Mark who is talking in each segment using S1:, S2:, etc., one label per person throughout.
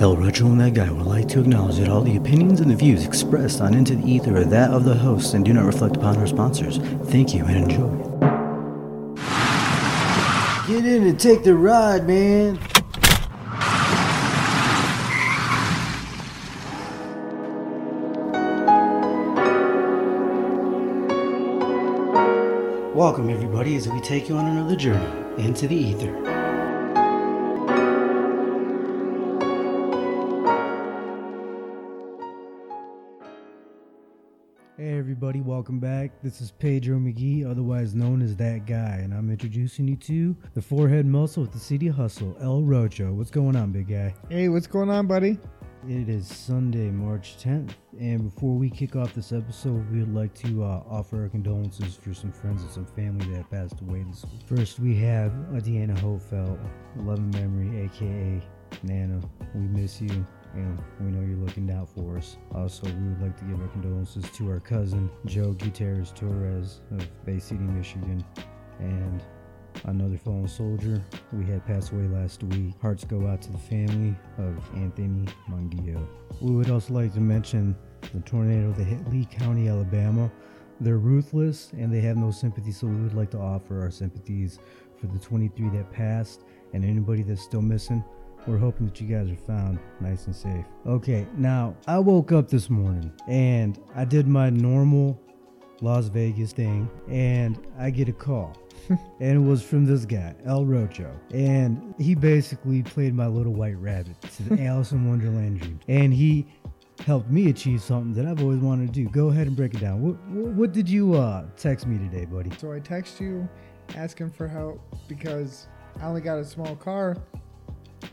S1: El Rocho and that guy would like to acknowledge that all the opinions and the views expressed on Into the Ether are that of the hosts and do not reflect upon our sponsors. Thank you and enjoy. Get in and take the ride, man. Welcome, everybody, as we take you on another journey into the ether. Everybody, welcome back. This is Pedro McGee, otherwise known as That Guy, and I'm introducing you to the forehead muscle with the city hustle, El Rocho. What's going on, big guy?
S2: Hey, what's going on, buddy?
S1: It is Sunday, March 10th, and before we kick off this episode, we would like to uh, offer our condolences for some friends and some family that passed away this week. First, we have Deanna Hofeld, 11 Memory, aka Nana. We miss you, and we know you're looking out for us. Also, we would like to give our condolences to our cousin, Joe Gutierrez Torres of Bay City, Michigan, and another fallen soldier we had passed away last week. Hearts go out to the family of Anthony Mungillo. We would also like to mention the tornado that hit Lee County, Alabama. They're ruthless and they have no sympathy, so we would like to offer our sympathies for the 23 that passed and anybody that's still missing. We're hoping that you guys are found nice and safe. Okay, now I woke up this morning and I did my normal Las Vegas thing and I get a call and it was from this guy, El Rocho. And he basically played my little white rabbit to the Alice in Wonderland dream. And he helped me achieve something that I've always wanted to do. Go ahead and break it down. What, what, what did you uh, text me today, buddy?
S2: So I text you asking for help because I only got a small car.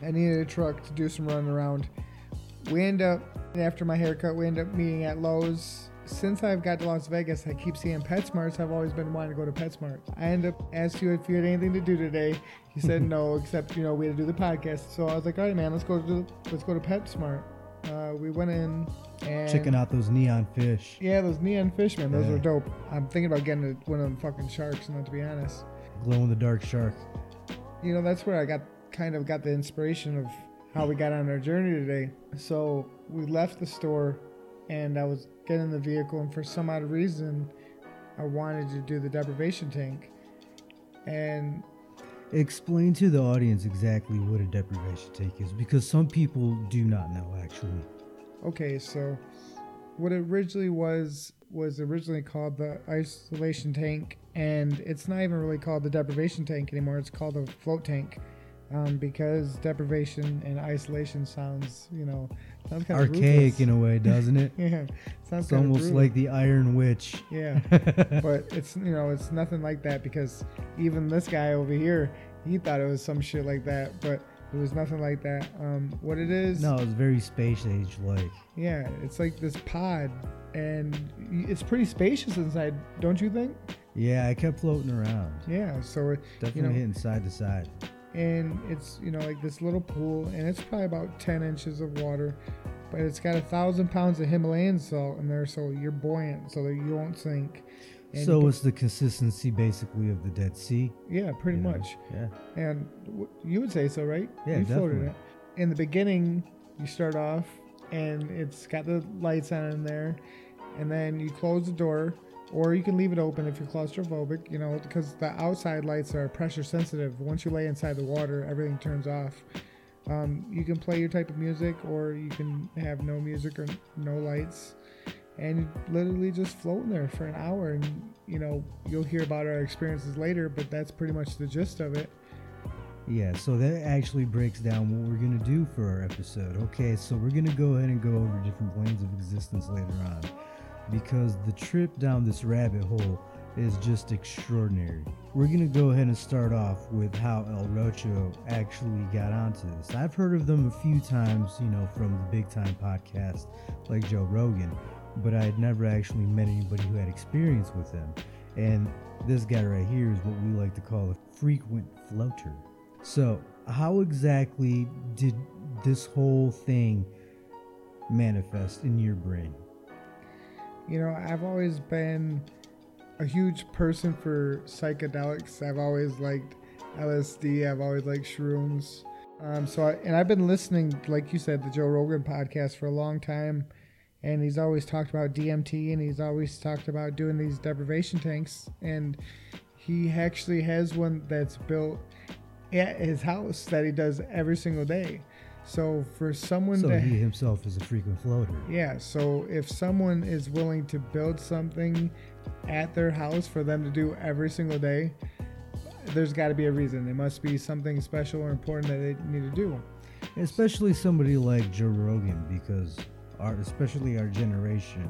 S2: I needed a truck to do some running around. We end up, after my haircut, we end up meeting at Lowe's since I've got to Las Vegas, I keep seeing PetSmarts. I've always been wanting to go to PetSmart. I end up asked you if you had anything to do today. He said no, except you know we had to do the podcast. So I was like, all right, man, let's go to let's go to PetSmart. Uh, we went in and
S1: checking out those neon fish.
S2: Yeah, those neon fish, man. Those yeah. were dope. I'm thinking about getting one of them fucking sharks. Not to be honest.
S1: Glow in the dark shark.
S2: You know, that's where I got kind of got the inspiration of how we got on our journey today. So we left the store and I was getting in the vehicle, and for some odd reason, I wanted to do the deprivation tank. And
S1: explain to the audience exactly what a deprivation tank is, because some people do not know actually.
S2: Okay, so what it originally was was originally called the isolation tank, and it's not even really called the deprivation tank anymore. It's called a float tank. Um, because deprivation and isolation sounds, you know,
S1: sounds kind archaic in a way, doesn't it?
S2: yeah,
S1: sounds it's almost brutal. like the Iron Witch.
S2: Yeah, but it's you know it's nothing like that because even this guy over here, he thought it was some shit like that, but it was nothing like that. Um, what it is?
S1: No, it's very space age like.
S2: Yeah, it's like this pod, and it's pretty spacious inside, don't you think?
S1: Yeah, I kept floating around.
S2: Yeah, so it,
S1: definitely
S2: you know,
S1: hitting side to side
S2: and it's you know like this little pool and it's probably about 10 inches of water but it's got a thousand pounds of himalayan salt in there so you're buoyant so that you won't sink.
S1: And so it's the consistency basically of the dead sea?
S2: Yeah pretty much
S1: know? yeah.
S2: And w- you would say so right?
S1: Yeah
S2: you
S1: definitely. floated it.
S2: In the beginning you start off and it's got the lights on in there and then you close the door or you can leave it open if you're claustrophobic, you know, because the outside lights are pressure sensitive. Once you lay inside the water, everything turns off. Um, you can play your type of music, or you can have no music or no lights, and literally just float in there for an hour. And you know, you'll hear about our experiences later, but that's pretty much the gist of it.
S1: Yeah, so that actually breaks down what we're going to do for our episode. Okay, so we're going to go ahead and go over different planes of existence later on because the trip down this rabbit hole is just extraordinary. We're gonna go ahead and start off with how El Rocho actually got onto this. I've heard of them a few times, you know, from the big time podcast like Joe Rogan, but I had never actually met anybody who had experience with them. And this guy right here is what we like to call a frequent floater. So, how exactly did this whole thing manifest in your brain?
S2: You know, I've always been a huge person for psychedelics. I've always liked LSD. I've always liked shrooms. Um, so, I, and I've been listening, like you said, the Joe Rogan podcast for a long time, and he's always talked about DMT, and he's always talked about doing these deprivation tanks, and he actually has one that's built at his house that he does every single day. So for someone
S1: So
S2: to
S1: he himself is a frequent floater.
S2: yeah, so if someone is willing to build something at their house for them to do every single day, there's got to be a reason. It must be something special or important that they need to do.
S1: Especially somebody like Joe Rogan, because our, especially our generation,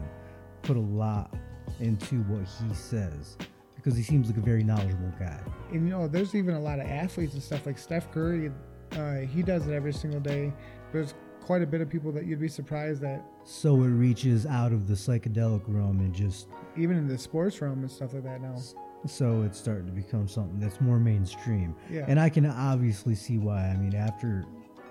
S1: put a lot into what he says, because he seems like a very knowledgeable guy.
S2: And you know, there's even a lot of athletes and stuff like Steph Curry. Uh, he does it every single day. There's quite a bit of people that you'd be surprised that
S1: So it reaches out of the psychedelic realm and just
S2: even in the sports realm and stuff like that now.
S1: so it's starting to become something that's more mainstream.
S2: Yeah.
S1: And I can obviously see why. I mean, after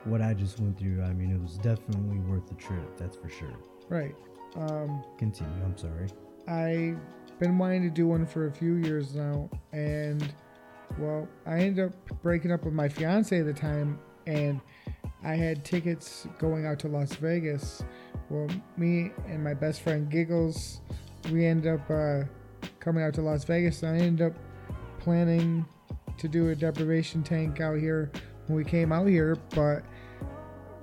S1: what I just went through, I mean, it was definitely worth the trip. That's for sure.
S2: right. Um,
S1: Continue. I'm sorry.
S2: I've been wanting to do one for a few years now, and well, I ended up breaking up with my fiance at the time, and I had tickets going out to Las Vegas. Well, me and my best friend Giggles, we ended up uh, coming out to Las Vegas, and I ended up planning to do a deprivation tank out here when we came out here, but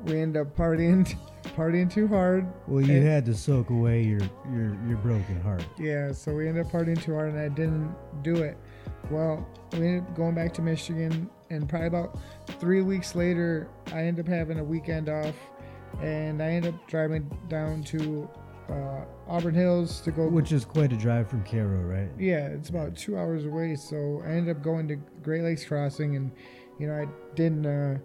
S2: we ended up partying, partying too hard.
S1: Well, you
S2: And-
S1: had to soak away your your your broken heart.
S2: Yeah, so we ended up partying too hard and I didn't do it. Well, we ended up going back to Michigan, and probably about three weeks later, I ended up having a weekend off, and I ended up driving down to uh, Auburn Hills to go.
S1: Which is quite a drive from Caro, right?
S2: yeah, it's about two hours away, so I ended up going to Great Lakes Crossing, and you know I didn't uh,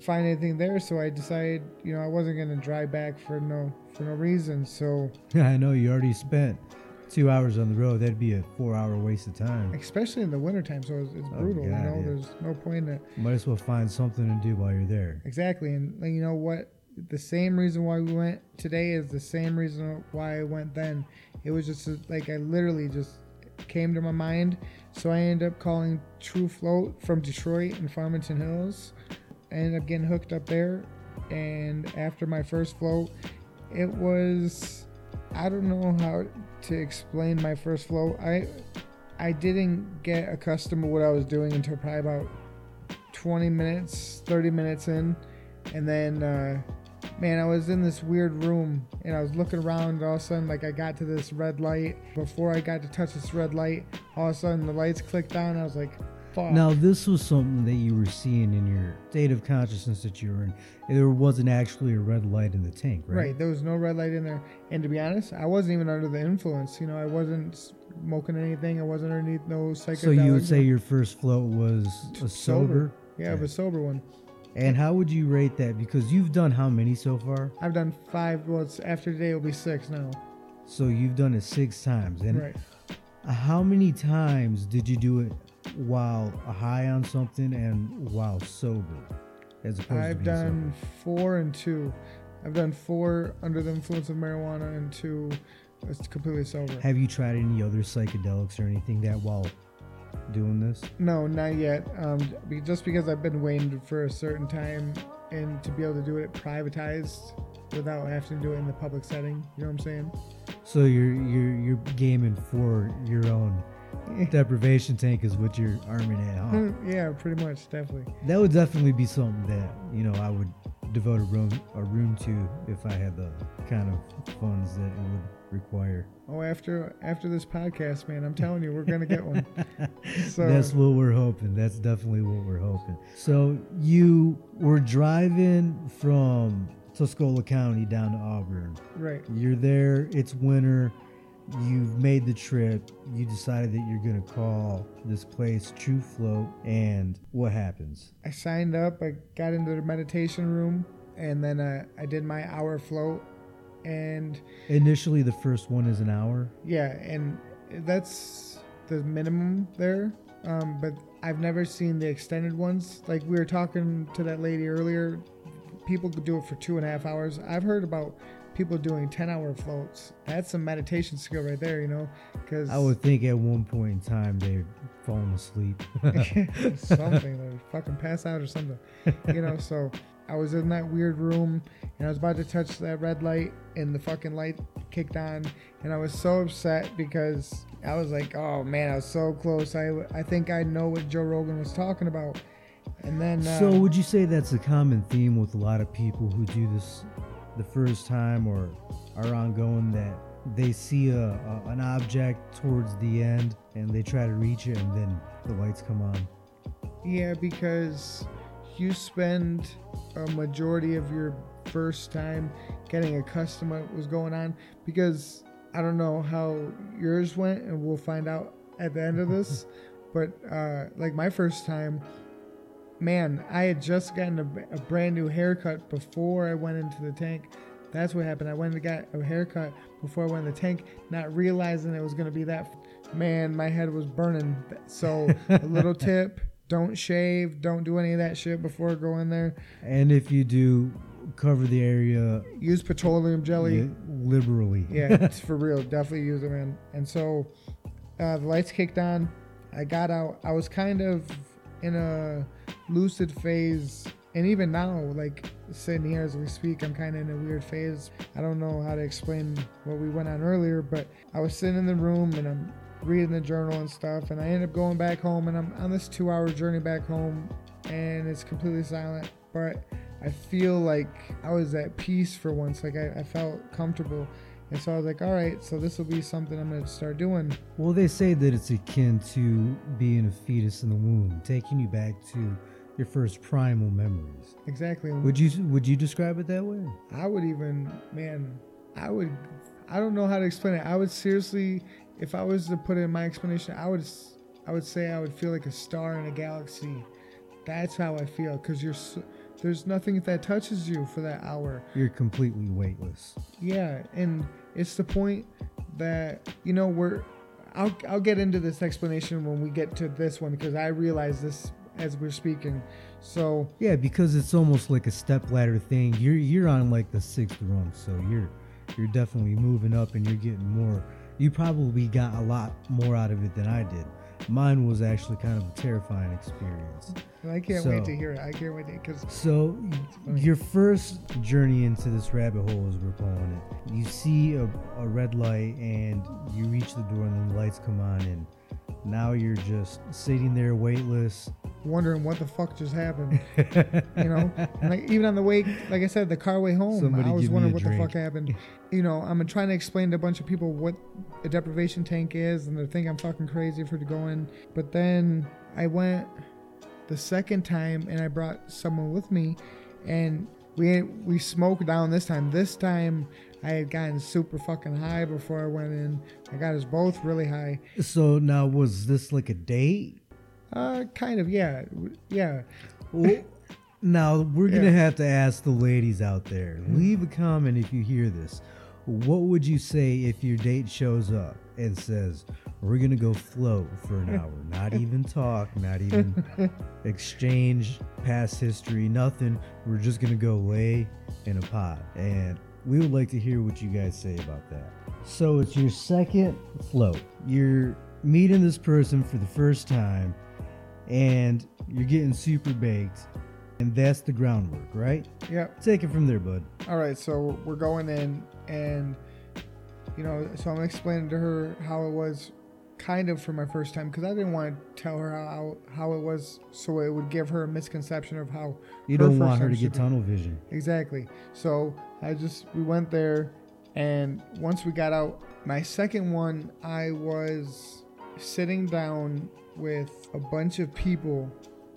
S2: find anything there, so I decided you know I wasn't gonna drive back for no for no reason. So yeah,
S1: I know you already spent two hours on the road. That'd be a four-hour waste of time.
S2: especially in the wintertime, so it's, it's
S1: Oh,
S2: brutal.
S1: God,
S2: you know,
S1: yeah.
S2: there's no point in it.
S1: Might as well find something to do while you're there.
S2: Exactly, and like, you know what? The same reason why we went today is the same reason why I went then. It was just uh, like I literally just came to my mind, so I ended up calling True Float from Detroit and Farmington Hills. I ended up getting hooked up there, and after my first float, it was I don't know how to explain my first flow. I I didn't get accustomed to what I was doing until probably about 20 minutes, 30 minutes in. And then, uh, man, I was in this weird room and I was looking around. All of a sudden, like, I got to this red light. Before I got to touch this red light, all of a sudden the lights clicked on. I was like, fuck.
S1: Now, this was something that you were seeing in your state of consciousness that you were in. There wasn't actually a red light in the tank, right?
S2: Right, there was no red light in there. And to be honest, I wasn't even under the influence. You know, I wasn't smoking anything. I wasn't underneath no psychedelics.
S1: So you would say your first float was a sober?
S2: Yeah, it was a sober one.
S1: And how would you rate that? Because you've done how many so far?
S2: I've done five. Well, it's after today, it'll be six now.
S1: So you've done it six times. And
S2: Right.
S1: how many times did you do it while high on something and while sober? As opposed to
S2: I've
S1: being
S2: done four and two. I've done four under the influence of marijuana and two uh, completely sober.
S1: sober. Have you tried any other psychedelics or anything that while doing this?
S2: No, not yet. Um, just because I've been waiting for a certain time and to be able to do it privatized without having to do it in the public setting. You know what I'm saying?
S1: So you're you're you're gaming for your own deprivation tank is what you're arming at, huh?
S2: Mm, yeah, pretty much, definitely.
S1: That would definitely be something that you know I would devote a room a room to if I had the kind of funds that it would require.
S2: Oh, after after this podcast, man, I'm telling you, we're gonna get one. So
S1: That's what we're hoping. That's definitely what we're hoping. So you were driving from Tuscola County down to Auburn.
S2: right.
S1: You're there. It's winter. You've made the trip. You decided that you're gonna call this place True Float. And what happens?
S2: I signed up. I got into the meditation room, and then uh, I did my hour float. And
S1: Initially, the first one is an hour.
S2: yeah, and that's the minimum there. Um, but I've never seen the extended ones. Like we were talking to that lady earlier, people could do it for two and a half hours. I've heard about people doing 10 hour floats. That's some meditation skill right there, you know? Because
S1: I would think at one point in time they're falling asleep.
S2: something, they fucking pass out or something, you know? So I was in that weird room and I was about to touch that red light and the fucking light kicked on and I was so upset because I was like, oh man, I was so close. I, I think I know what Joe Rogan was talking about. And then, uh,
S1: so would you say that's a common theme with a lot of people who do this the first time or are ongoing that they see a, a an object towards the end and they try to reach it and then the lights come on?
S2: Yeah, because you spend a majority of your first time getting accustomed to what was going on. Because I don't know how yours went, and we'll find out at the end of this. but uh, like my first time, man, I had just gotten a, a brand new haircut before I went into the tank. That's what happened. I went and got a haircut before I went in the tank, not realizing it was going to be that. Man, my head was burning. So, a little tip don't shave, don't do any of that shit before go in there.
S1: And if you do, cover the area
S2: Use petroleum jelly.
S1: li- liberally.
S2: yeah, it's for real. Definitely use it, man. And so uh, the lights kicked on. I got out. I was kind of in a lucid phase. And even now, like sitting here as we speak, I'm kind of in a weird phase. I don't know how to explain what we went on earlier, but I was sitting in the room and I'm reading the journal and stuff. And I end up going back home and I'm on this two hour journey back home and it's completely silent. But I feel like I was at peace for once. Like I, I felt comfortable. And so I was like, all right, so this will be something I'm going to start doing.
S1: Well, they say that it's akin to being a fetus in the womb, taking you back to your first primal memories.
S2: Exactly.
S1: Would you would you describe it that way?
S2: I would even, man, I would, I don't know how to explain it. I would seriously, if I was to put it in my explanation, I would, I would say I would feel like a star in a galaxy. That's how I feel because you're, so, there's nothing that touches you for that hour.
S1: You're completely weightless.
S2: Yeah, and it's the point that you know we're. I'll I'll get into this explanation when we get to this one because I realize this as we're speaking. So
S1: Yeah, because it's almost like a step ladder thing. You're you're on like the sixth rung, so you're you're definitely moving up and you're getting more. You probably got a lot more out of it than I did. Mine was actually kind of a terrifying experience.
S2: and I can't wait to hear it. I can't wait because
S1: So, your first journey into this rabbit hole, as we're calling it, you see a, a red light and you reach the door, and then the lights come on, and now you're just sitting there weightless.
S2: Wondering what the fuck just happened. you know, and like even on the way, like I said, the car way home,
S1: Somebody
S2: I was wondering what
S1: drink.
S2: the fuck happened. You know, I'm trying to explain to a bunch of people what a deprivation tank is, and they think I'm fucking crazy for going. But then I went the second time, and I brought someone with me, and we we smoked down this time. This time. I had gotten super fucking high before I went in. I got us both really high.
S1: So now, was this like a date?
S2: Uh, kind of, yeah, yeah.
S1: Now we're gonna
S2: Yeah.
S1: have to ask the ladies out there. Leave a comment if you hear this. What would you say if your date shows up and says, "We're gonna go float for an hour, not even talk, not even exchange past history, nothing. We're just gonna go lay in a pod." And we would like to hear what you guys say about that. So it's your second float. You're meeting this person for the first time and you're getting super baked, and that's the groundwork, right?
S2: Yep.
S1: Take it from there, bud.
S2: All right, so we're going in, and you know, so I'm explaining to her how it was, kind of for my first time, because I didn't want to tell her how how it was, so it would give her a misconception of how
S1: You don't want her to get tunnel vision.
S2: exactly. So I just we went there, and once we got out, my second one, I was sitting down with a bunch of people,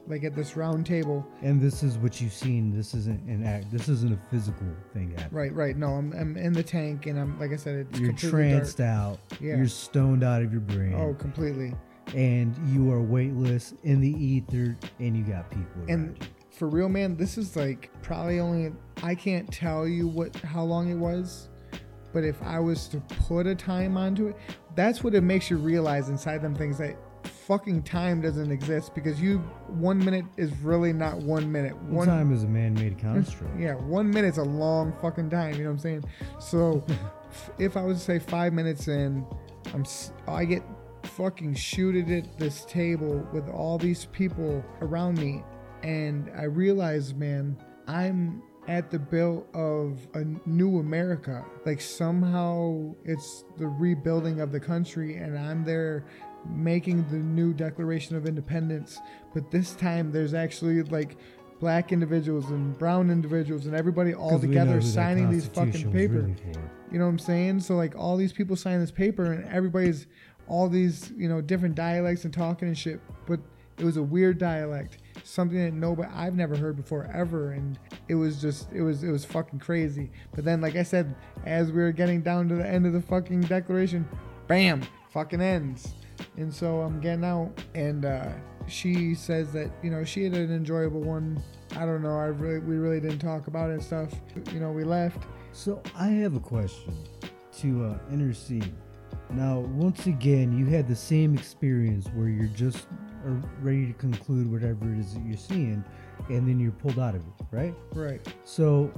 S2: like at this round table,
S1: And this is what you've seen. This isn't an act. This isn't a physical thing happening.
S2: Right, right. No, I'm, I'm in the tank, and I'm like I said, it's
S1: You're tranced
S2: dark.
S1: out.
S2: Yeah.
S1: You're stoned out of your brain.
S2: Oh, completely.
S1: And you are weightless in the ether, and you got people
S2: And for real, man, this is like probably only I can't tell you what how long it was, but if I was to put a time onto it, that's what it makes you realize inside them things that fucking time doesn't exist because you one minute is really not one minute.
S1: One time is a man-made construct.
S2: Yeah, one minute's a long fucking time. You know what I'm saying? So, if I was to say five minutes in, I'm I get fucking shooted at this table with all these people around me, and I realize, man, I'm at the bill of a new America. Like somehow it's the rebuilding of the country, and I'm there making the new Declaration of Independence. But this time there's actually like black individuals and brown individuals and everybody all together signing these fucking
S1: Constitution was
S2: papers.
S1: really.
S2: You know what I'm saying? So like all these people sign this paper and everybody's all these, you know, different dialects and talking and shit, but it was a weird dialect. Something that nobody I've never heard before ever and it was just it was it was fucking crazy. But then like I said, as we were getting down to the end of the fucking declaration, bam, fucking ends. And so I'm getting out and uh she says that, you know, she had an enjoyable one. I don't know, I really we really didn't talk about it and stuff. You know, we left.
S1: So I have a question to uh, intercede. Now, once again, you had the same experience where you're just uh, ready to conclude whatever it is that you're seeing, and then you're pulled out of it, right?
S2: Right.
S1: So,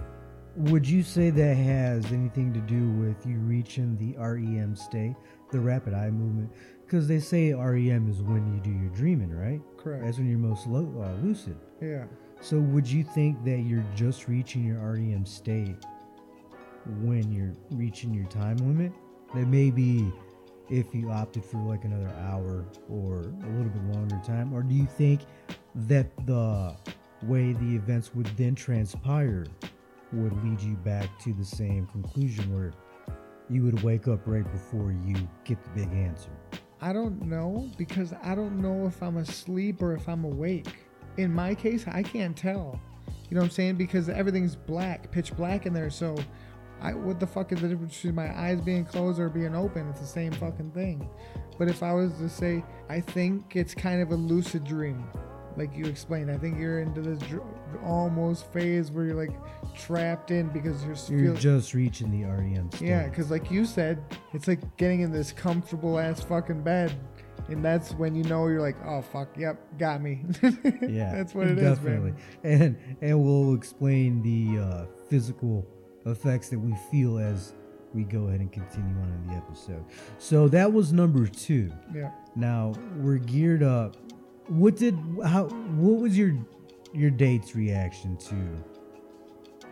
S1: would you say that has anything to do with you reaching the REM state, the rapid eye movement? Because they say REM is when you do your dreaming, right?
S2: Correct.
S1: That's when you're most lo- uh, lucid.
S2: Yeah.
S1: So, would you think that you're just reaching your REM state when you're reaching your time limit? That maybe if you opted for like another hour or a little bit longer time? Or do you think that the way the events would then transpire would lead you back to the same conclusion where you would wake up right before you get the big answer?
S2: I don't know because I don't know if I'm asleep or if I'm awake. In my case, I can't tell. You know what I'm saying? Because everything's black, pitch black in there. So, I what the fuck is the difference between my eyes being closed or being open? It's the same fucking thing. But if I was to say, I think it's kind of a lucid dream, like you explained. I think you're into this dr- almost phase where you're like trapped in because you're,
S1: You're
S2: feel-
S1: just reaching the REM state.
S2: yeah, because like you said, it's like getting in this comfortable ass fucking bed, and that's when you know you're like, oh fuck, yep, got me.
S1: yeah,
S2: that's what it is,
S1: definitely. And and we'll explain the uh, physical effects that we feel as we go ahead and continue on in the episode. So that was number two.
S2: Yeah,
S1: Now we're geared up. What did how? What was your your date's reaction to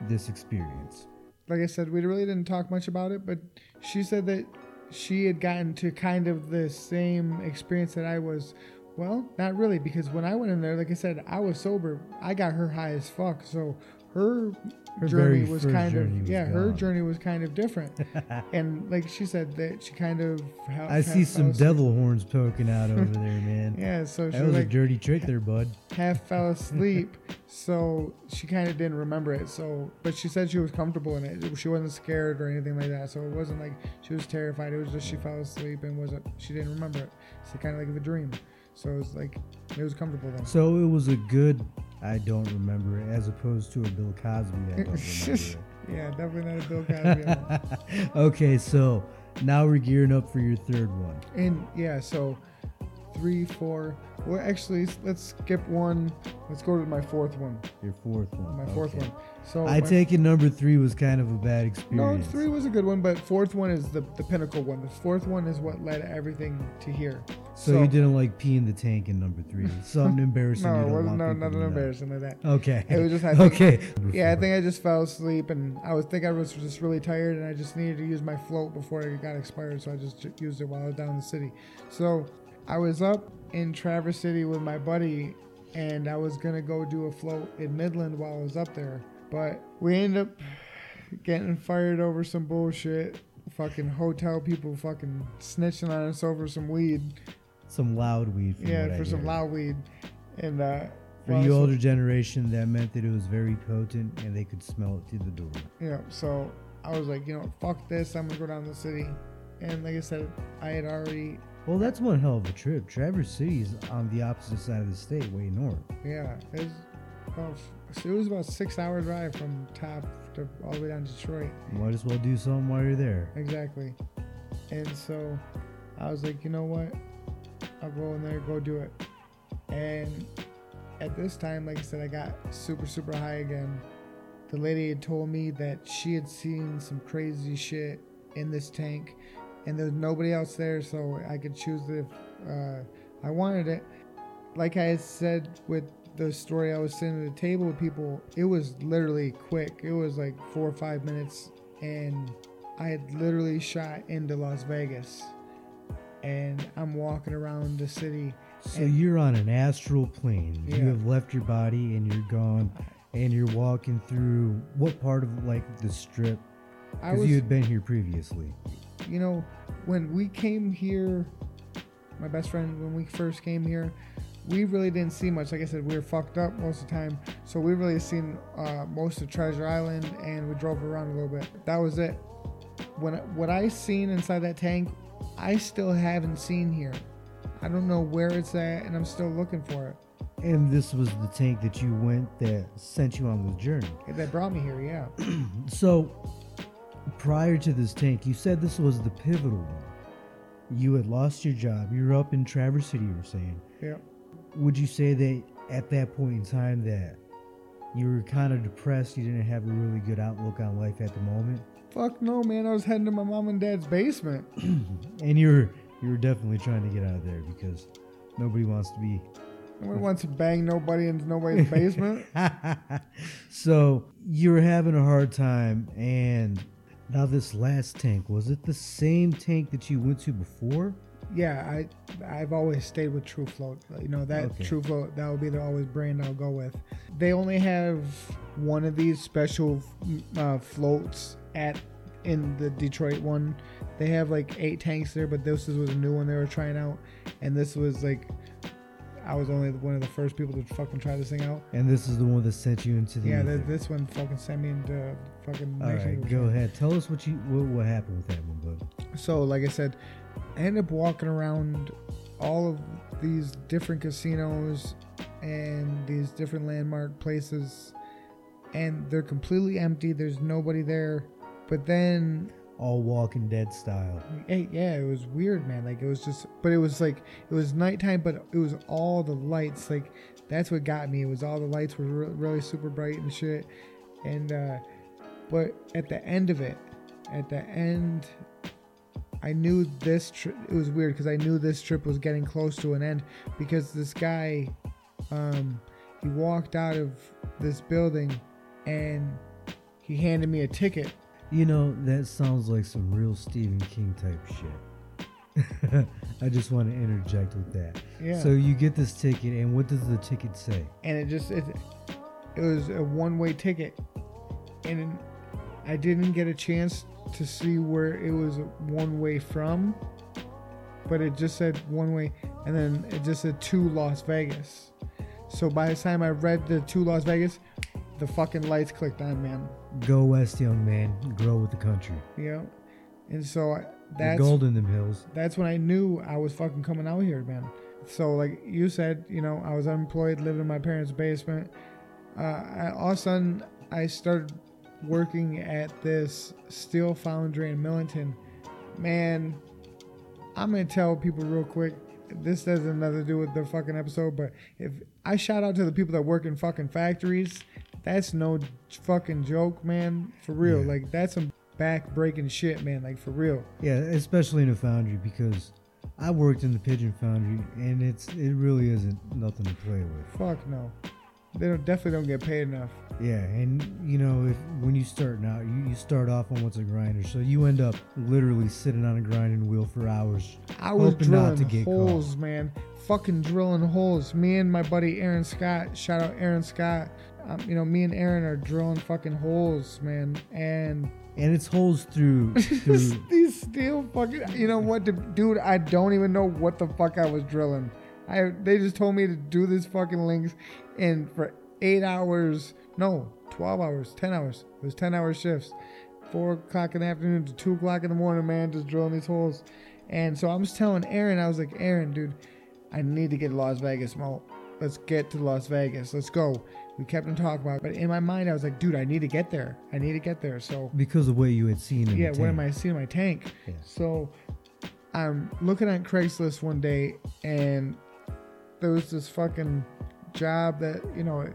S1: this experience?
S2: like I said, we really didn't talk much about it, but she said that she had gotten to kind of the same experience that I was. Well, not really, because when I went in there, like I said, I was sober. I got her high as fuck, so her,
S1: Her
S2: journey was kind
S1: journey
S2: of
S1: was
S2: yeah, her journey was kind of different. and like she said that she kind of ha-
S1: I see some devil horns poking out over there, man.
S2: Yeah, so she
S1: That was
S2: like
S1: a dirty trick there, bud.
S2: half fell asleep, so she kind of didn't remember it. So, but she said she was comfortable in it. She wasn't scared or anything like that. So it wasn't like she was terrified. It was just she fell asleep and wasn't. She didn't remember it. So kind of like a dream. So it was like it was comfortable then.
S1: So it was a good. I don't remember it, as opposed to a Bill Cosby. I don't remember
S2: yeah, definitely not a Bill Cosby. one.
S1: okay, so now we're gearing up for your third one.
S2: and yeah, so three, four. Well, actually, let's skip one. Let's go to my fourth one.
S1: Your fourth one.
S2: My fourth
S1: Okay.
S2: one. So
S1: I take it number three was kind of a bad experience.
S2: No, three was a good one, but fourth one is the, the pinnacle one. The fourth one is what led everything to here.
S1: So, you didn't like pee in the tank in number three. Something embarrassing.
S2: No,
S1: you
S2: it wasn't no, nothing embarrassing like that.
S1: Okay.
S2: It was just I think-
S1: okay.
S2: Yeah, I think I just fell asleep, and I was think I was just really tired, and I just needed to use my float before it got expired, so I just used it while I was down in the city. So I was up in Traverse City with my buddy, and I was gonna go do a float in Midland while I was up there, but we end up getting fired over some bullshit. Fucking hotel people fucking snitching on us over some weed.
S1: some loud weed.
S2: Yeah, for some loud weed, and uh,
S1: For
S2: well,
S1: you
S2: so-
S1: older generation, that meant that it was very potent and they could smell it through the door.
S2: Yeah, so I was like, you know, fuck this. I'm gonna go down to the city, and like I said, I had already,
S1: Well, that's one hell of a trip. Traverse City is on the opposite side of the state, way north.
S2: yeah, it was about, it was about six hour drive from top to all the way down to Detroit.
S1: Might as well do something while you're there.
S2: Exactly, and so I was like, you know what? I'll go in there, go do it. And at this time, like I said, I got super, super high again. The lady had told me that she had seen some crazy shit in this tank, and there's nobody else there, so I could choose if uh, I wanted it. Like I had said with the story, I was sitting at a table with people. It was literally quick. It was like four or five minutes, and I had literally shot into Las Vegas, and I'm walking around the city.
S1: So
S2: And-
S1: you're on an astral plane.
S2: Yeah.
S1: You have left your body and you're gone, and you're walking through what part of like the strip? Because you had been here previously.
S2: you know, when we came here, my best friend, when we first came here, we really didn't see much. Like I said, we were fucked up most of the time, so we really seen uh, most of Treasure Island, and we drove around a little bit. That was it. When what I seen inside that tank, I still haven't seen here. I don't know where it's at, and I'm still looking for it.
S1: And this was the tank that you went that sent you on the journey.
S2: That brought me here, yeah.
S1: So, prior to this tank, you said this was the pivotal one. You had lost your job. You were up in Traverse City, you were saying.
S2: Yeah.
S1: Would you say that at that point in time that you were kind of depressed, you didn't have a really good outlook on life at the moment?
S2: Fuck no, man. I was heading to my mom and dad's basement.
S1: And you were you were definitely trying to get out of there because nobody wants to be
S2: Nobody wants to bang nobody in nobody's basement.
S1: so you were having a hard time and now this last tank was it the same tank that you went to before
S2: Yeah, I I've always stayed with True Float. You know that
S1: Okay.
S2: True Float that will be the always brand I'll go with. They only have one of these special uh, floats at in the Detroit one. They have like eight tanks there, but this was a new one they were trying out, and this was like I was only one of the first people to fucking try this thing out.
S1: and this is the one that sent you into the
S2: Yeah, th- this one fucking sent me into fucking.
S1: all right go ahead tell us what you what, what happened with that one bud
S2: So, like I said, I ended up walking around all of these different casinos and these different landmark places, and they're completely empty. There's nobody there. But then,
S1: all walking dead style
S2: hey, yeah, it was weird, man. Like, it was just, but it was like, it was nighttime, but it was all the lights. Like, that's what got me. It was all the lights were re- really super bright and shit. And, uh, but at the end of it, at the end, I knew this trip. It was weird because I knew this trip was getting close to an end because this guy, um, he walked out of this building and he handed me a ticket.
S1: you know that sounds like some real stephen king type shit i just want to interject with that
S2: Yeah.
S1: so you get this ticket and what does the ticket say
S2: and it just it, it was a one-way ticket and i didn't get a chance to see where it was one way from but it just said one way and then it just said to las vegas. So by the time i read the to las vegas the fucking lights clicked on man.
S1: Go west young man. Grow with the country.
S2: Yeah, and so I,
S1: You're gold in them hills.
S2: that's when I knew I was fucking coming out here, man. So like you said, you know, I was unemployed, living in my parents' basement. Uh, I, all of a sudden, I started working at this steel foundry in Millington. Man, I'm gonna tell people real quick. This has nothing to do with the fucking episode, but if I shout out to the people that work in fucking factories, that's no fucking joke, man. For real,
S1: Yeah.
S2: like that's some back breaking shit, man. Like for real.
S1: Yeah, especially in a foundry because I worked in the pigeon foundry and it's it really isn't nothing to play with.
S2: Fuck no. They don't, definitely don't get paid enough.
S1: Yeah, and you know if when you starting out, you, you start off on what's a grinder, so you end up literally sitting on a grinding wheel for hours.
S2: I was drilling
S1: to get
S2: holes, man. Fucking drilling holes. Me and my buddy Aaron Scott. Shout out Aaron Scott. Um, you know, me and Aaron are drilling fucking holes, man. And
S1: And it's holes through through
S2: these steel fucking. You know what, dude? I don't even know what the fuck I was drilling. I they just told me to do this fucking links, and for eight hours, no, twelve hours, ten hours. It was ten hour shifts, four o'clock in the afternoon to two o'clock in the morning, man, just drilling these holes. And so I was telling Aaron, I was like, Aaron, dude, I need to get to Las Vegas, Mo. Let's get to Las Vegas. Let's go. We kept on talking about it, but in my mind, I was like, dude, I need to get there. I need to get there. So
S1: because of what you had seen
S2: yeah, what am. I seeing in my tank?
S1: Yeah.
S2: So I'm looking at Craigslist one day and there was this fucking job that, you know,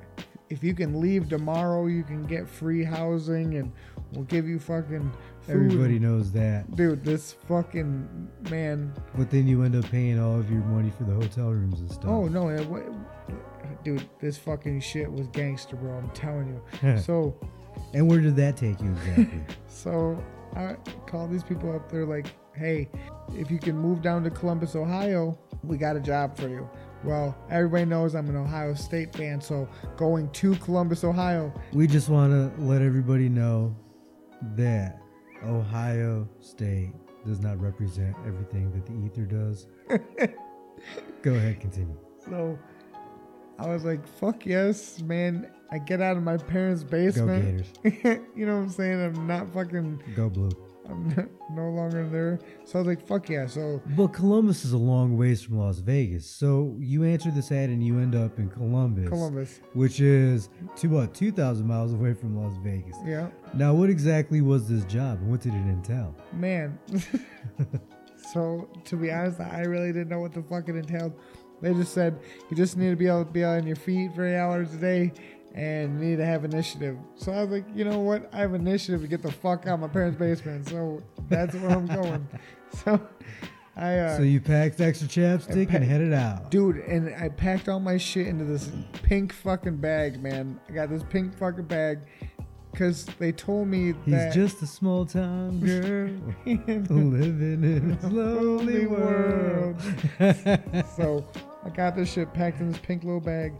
S2: if you can leave tomorrow, you can get free housing and we'll give you fucking food.
S1: Everybody knows that.
S2: Dude, this fucking man.
S1: But then you end up paying all of your money for the hotel rooms and stuff.
S2: Oh, no. It, dude, this fucking shit was gangster, bro. I'm telling you. So,
S1: and where did that take you exactly?
S2: So I call these people up. They're like, hey, if you can move down to Columbus, Ohio, we got a job for you. Well, everybody knows I'm an Ohio State fan, so going to Columbus, Ohio,
S1: we just want to let everybody know that Ohio State does not represent everything that the Ether does. Go ahead, continue.
S2: so I was like, fuck yes, man. I get out of my parents' basement. Go.
S1: Gators.
S2: you know what I'm saying? I'm not fucking,
S1: Go Blue.
S2: I'm no longer there. So I was like, fuck yeah. So
S1: But Columbus is a long ways from Las Vegas. So you answer this ad and you end up in Columbus,
S2: Columbus,
S1: which is to what, 2,000 miles away from Las Vegas.
S2: yeah.
S1: Now, what exactly was this job and what did it entail?
S2: Man. so to be honest, I really didn't know what the fuck it entailed. They just said you just need to be able to be on your feet for eight hours a day and need to have initiative. So I was like, you know what? I have initiative to get the fuck out of my parents' basement. So that's where I'm going. So I uh
S1: so you packed extra chapstick
S2: pa-
S1: and headed out.
S2: Dude, and I packed all my shit into this pink fucking bag, man. I got this pink fucking bag because they told me that
S1: He's
S2: that
S1: just a small town girl living in a lonely
S2: lonely
S1: world.
S2: so I got this shit packed in this pink little bag,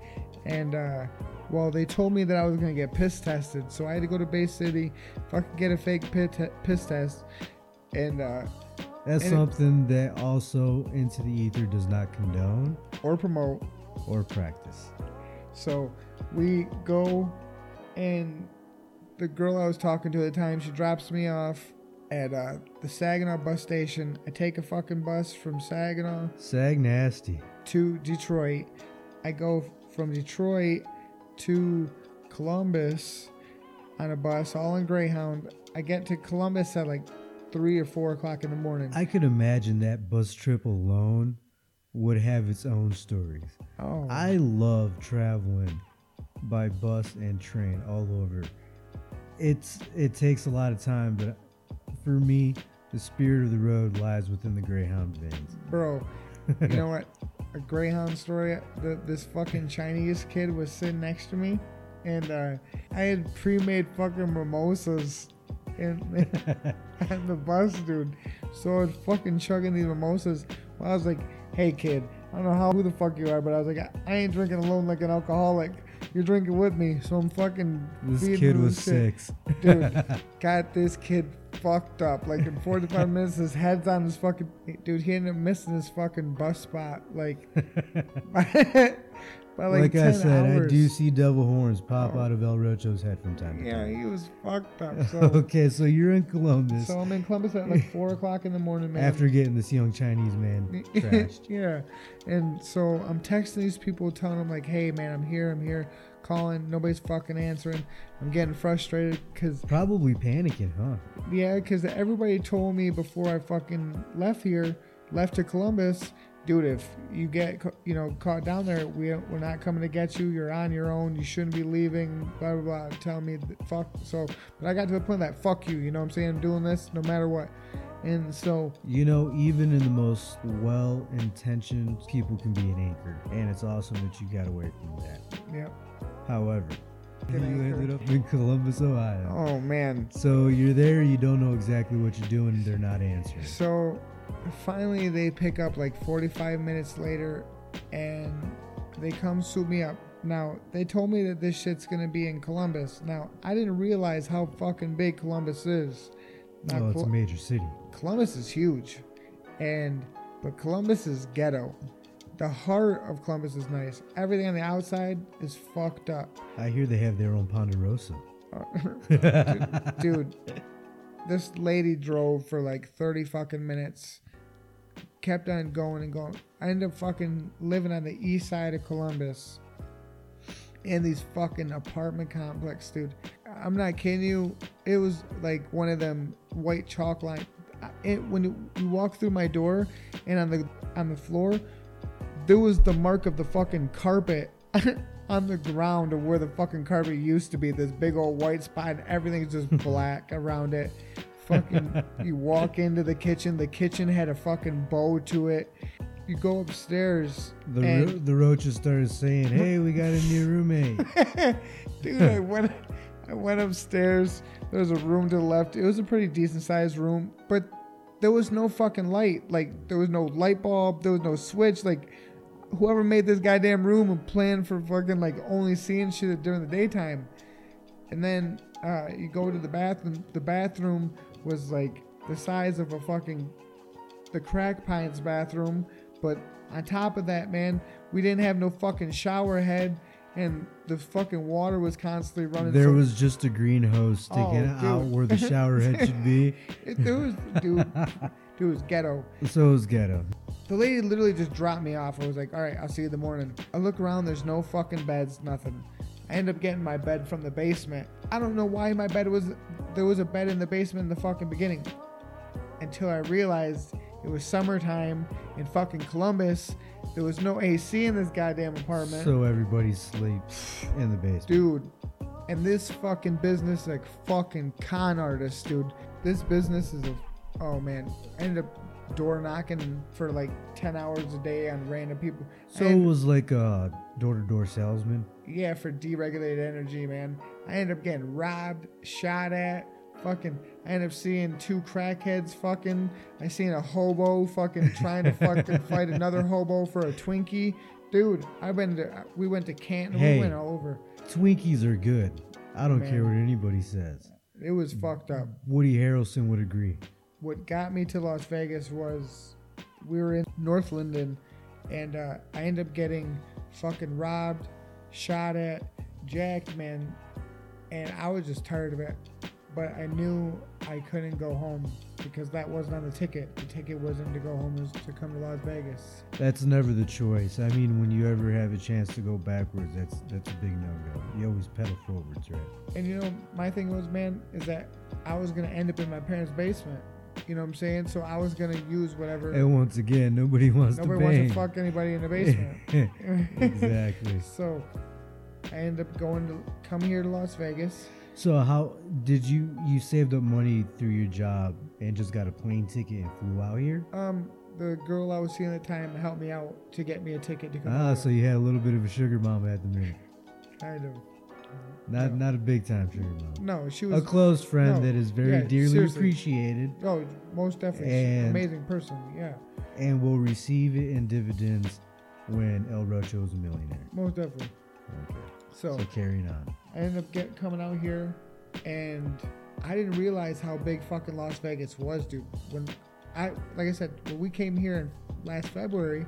S2: and uh, well, they told me that I was gonna get piss tested, so I had to go to Bay City, fucking get a fake piss test, and uh,
S1: That's
S2: And it-
S1: something that also Into the Ether does not condone
S2: or promote.
S1: or practice.
S2: So we go, and the girl I was talking to at the time, she drops me off at uh, the Saginaw bus station. I take a fucking bus from Saginaw
S1: Sag nasty.
S2: to Detroit. I go from Detroit to Columbus on a bus, all in Greyhound. I get to Columbus at like three or four o'clock in the morning.
S1: I could imagine that bus trip alone would have its own stories.
S2: oh,
S1: I love traveling by bus and train all over. It's it takes a lot of time, but for me, the spirit of the road lies within the Greyhound veins.
S2: bro, you know what? A Greyhound story. The, this fucking Chinese kid was sitting next to me, and uh, I had pre-made fucking mimosas in, on the bus, dude. So I was fucking chugging these mimosas. Well, I was like, "Hey, kid, I don't know how who the fuck you are, but I was like, I, I ain't drinking alone like an alcoholic. You're drinking with me, so I'm fucking."
S1: This kid was
S2: shit."
S1: six.
S2: dude got this kid fucked up like in 45 minutes his head's on his fucking dude he ended up missing his fucking bus spot like by, like,
S1: like
S2: 10
S1: I said,
S2: hours.
S1: I do see devil horns pop
S2: Oh.
S1: out of El Rocho's head from time to
S2: yeah
S1: time.
S2: Yeah, he was fucked up so
S1: okay, so you're in Columbus
S2: so i'm in columbus at like 4 o'clock in the morning man
S1: after getting this young Chinese man trashed.
S2: yeah and so i'm texting these people telling them like hey man i'm here i'm here calling nobody's fucking answering i'm getting frustrated because
S1: Probably panicking, huh?
S2: Yeah, because everybody told me before I fucking left here, left to Columbus, dude, if you get you know caught down there, we we're not coming to get you. You're on your own. You shouldn't be leaving. Blah blah blah. Telling me that, fuck. So, but I got to the point that fuck you. You know what I'm saying? I'm doing this no matter what. And so
S1: You know, even in the most well intentioned, people can be an anchor. And it's awesome that you got away from that.
S2: yeah.
S1: However, you ended up in Columbus, Ohio.
S2: Oh man.
S1: So you're there, you don't know exactly what you're doing, they're not answering.
S2: So finally they pick up like 45 minutes later and they come suit me up. Now, they told me that this shit's gonna be in Columbus. Now, I didn't realize how fucking big Columbus is. Now,
S1: Oh, it's a major city.
S2: Columbus is huge. And but Columbus is ghetto. The heart of Columbus is nice. Everything on the outside is fucked up.
S1: I hear they have their own Ponderosa.
S2: Uh, dude, this lady drove for like 30 fucking minutes. Kept on going and going. I ended up fucking living on the east side of Columbus. In these fucking apartment complex, dude. I'm not kidding you. It was like one of them white chalk line. it, when you, you walk through my door and on the on the floor, there was the mark of the fucking carpet on the ground of where the fucking carpet used to be. This big old white spot, and everything's just black around it. Fucking, you walk into the kitchen. The kitchen had a fucking bow to it. You go upstairs.
S1: The ro- the roaches started saying, "Hey, we got a new roommate."
S2: Dude, I went I went upstairs. There was a room to the left. It was a pretty decent sized room, but there was no fucking light. Like there was no light bulb, there was no switch. Like whoever made this goddamn room and planned for fucking like only seeing shit during the daytime. And then uh, you go to the bathroom. The bathroom was like the size of a fucking the crack pines bathroom, but on top of that, man, we didn't have no fucking shower head, and the fucking water was constantly running.
S1: There
S2: so-
S1: was just a green hose sticking
S2: Oh, dude.
S1: out where the shower head should be.
S2: it, there was dude, dude, it was ghetto.
S1: So it was ghetto.
S2: The lady literally just dropped me off. I was like, all right, I'll see you in the morning. I look around, there's no fucking beds, nothing. I end up getting my bed from the basement. I don't know why my bed was there was a bed in the basement in the fucking beginning. Until I realized it was summertime in fucking Columbus. There was no AC in this goddamn apartment.
S1: So everybody sleeps in the basement.
S2: dude. And this fucking business, like fucking con artist, dude. This business is a, oh man. I ended up door knocking for like 10 hours a day on random people.
S1: So
S2: And-
S1: it was like a door-to-door salesman.
S2: yeah, for deregulated energy, man. I end up getting robbed, shot at, fucking. I ended up seeing two crackheads fucking. I seen a hobo fucking trying to fucking fight another hobo for a Twinkie. Dude, I've been to, we went to Canton,
S1: Hey.
S2: we went all over.
S1: Twinkies are good. I don't care what anybody says.
S2: It was fucked up.
S1: Woody Harrelson would agree.
S2: what got me to Las Vegas was we were in North Linden and uh, I ended up getting fucking robbed, shot at, jacked, man. And I was just tired of it. But I knew I couldn't go home because that wasn't on the ticket. The ticket wasn't to go home, it was to come to Las Vegas.
S1: That's never the choice. I mean, when you ever have a chance to go backwards, that's that's a big no-go. You always pedal forwards, right?
S2: And you know, my thing was, man, is that I was going to end up in my parents' basement. You know what I'm saying? So I was going to use whatever.
S1: And once again, nobody wants
S2: Nobody
S1: to
S2: wants to fuck anybody in the basement.
S1: exactly.
S2: So I end up going to come here to Las Vegas.
S1: So how did you you saved up money through your job and just got a plane ticket and flew out here?
S2: Um, the girl I was seeing at the time helped me out to get me a ticket to come.
S1: Ah, so you had a little bit of a sugar mama at the minute.
S2: kind of.
S1: Not
S2: No.
S1: not a big time sugar mama.
S2: No, she was A
S1: close friend
S2: no,
S1: that is very
S2: yeah,
S1: dearly
S2: seriously.
S1: appreciated
S2: oh, most definitely, She's an
S1: And-
S2: amazing person. Yeah,
S1: and will receive it in dividends when El Rocho is a millionaire.
S2: most definitely.
S1: Okay.
S2: So
S1: So carrying on.
S2: I ended up get coming out here, and I didn't realize how big fucking Las Vegas was, dude. When I, like I said, when we came here in last February,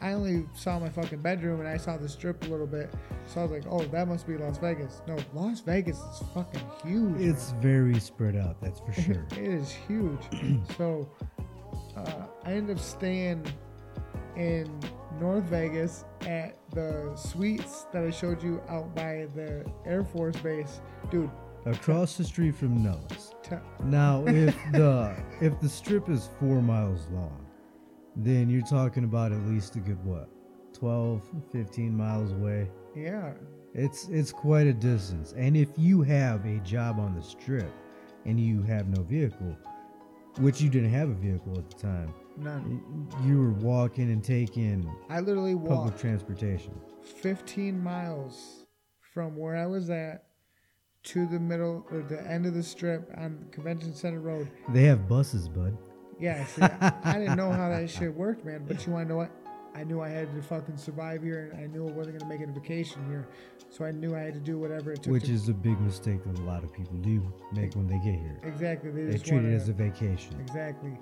S2: I only saw my fucking bedroom and I saw the strip a little bit. So I was like, oh, that must be Las Vegas. No, Las Vegas is fucking huge.
S1: It's very spread out, that's for sure.
S2: it is huge. so uh, I ended up staying in North Vegas at the suites that I showed you out by the Air Force Base. Dude,
S1: Across the street from Noah's. Now, if the if the strip is four miles long, then you're talking about at least a good what, 12, 15 miles away.
S2: yeah.
S1: It's it's quite a distance. And if you have a job on the strip and you have no vehicle, which you didn't have a vehicle at the time,
S2: None.
S1: you were walking and taking
S2: I literally walked.
S1: public transportation.
S2: 15 miles from where I was at to the middle or the end of the strip on Convention Center Road.
S1: They have buses, bud.
S2: Yeah, see, I, I didn't know how that shit worked, man. But you want to know what? I knew I had to fucking survive here, and I knew I wasn't gonna make it a vacation here. So I knew I had to do whatever it took.
S1: Which
S2: to,
S1: is a big mistake that a lot of people do make when they get here.
S2: exactly they
S1: They
S2: just
S1: treat it
S2: wanna-
S1: as a vacation.
S2: Exactly.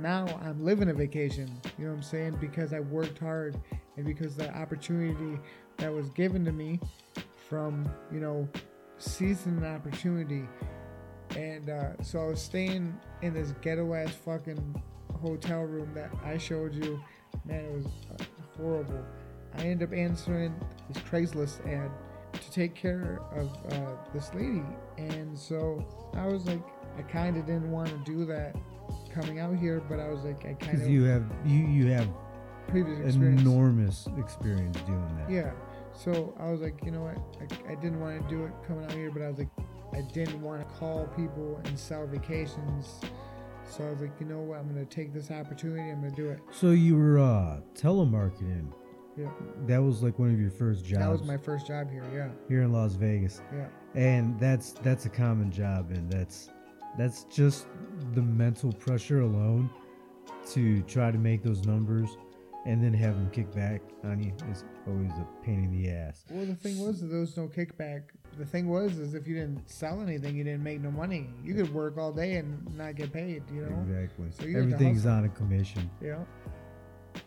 S2: Now I'm living a vacation. You know what I'm saying? Because I worked hard and because the opportunity that was given to me from, you know, seizing an opportunity. And uh, so I was staying in this ghetto ass fucking hotel room that I showed you. Man, it was uh, horrible. I ended up answering this Craigslist ad to take care of uh, this lady. And so I was like, I kind of didn't want to do that coming out here, but I was like, I kind of
S1: you have you you have
S2: previous experience.
S1: enormous experience doing that.
S2: Yeah. So I was like, you know what? I, I didn't want to do it coming out here, but I was like, I didn't want to call people and sell vacations. So I was like, you know what? I'm going to take this opportunity. I'm going to do it.
S1: So you were uh, telemarketing.
S2: Yeah.
S1: That was like one of your first jobs
S2: That was my first job here. Yeah.
S1: here in Las Vegas,
S2: Yeah.
S1: and that's that's a common job, and that's that's just the mental pressure alone to try to make those numbers, and then have them kick back on you is always a pain in the ass.
S2: Well, the thing was, there was no kickback. The thing was, is if you didn't sell anything, you didn't make no money. You could work all day and not get paid. You know.
S1: Exactly.
S2: So you
S1: Everything's on a commission.
S2: Yeah.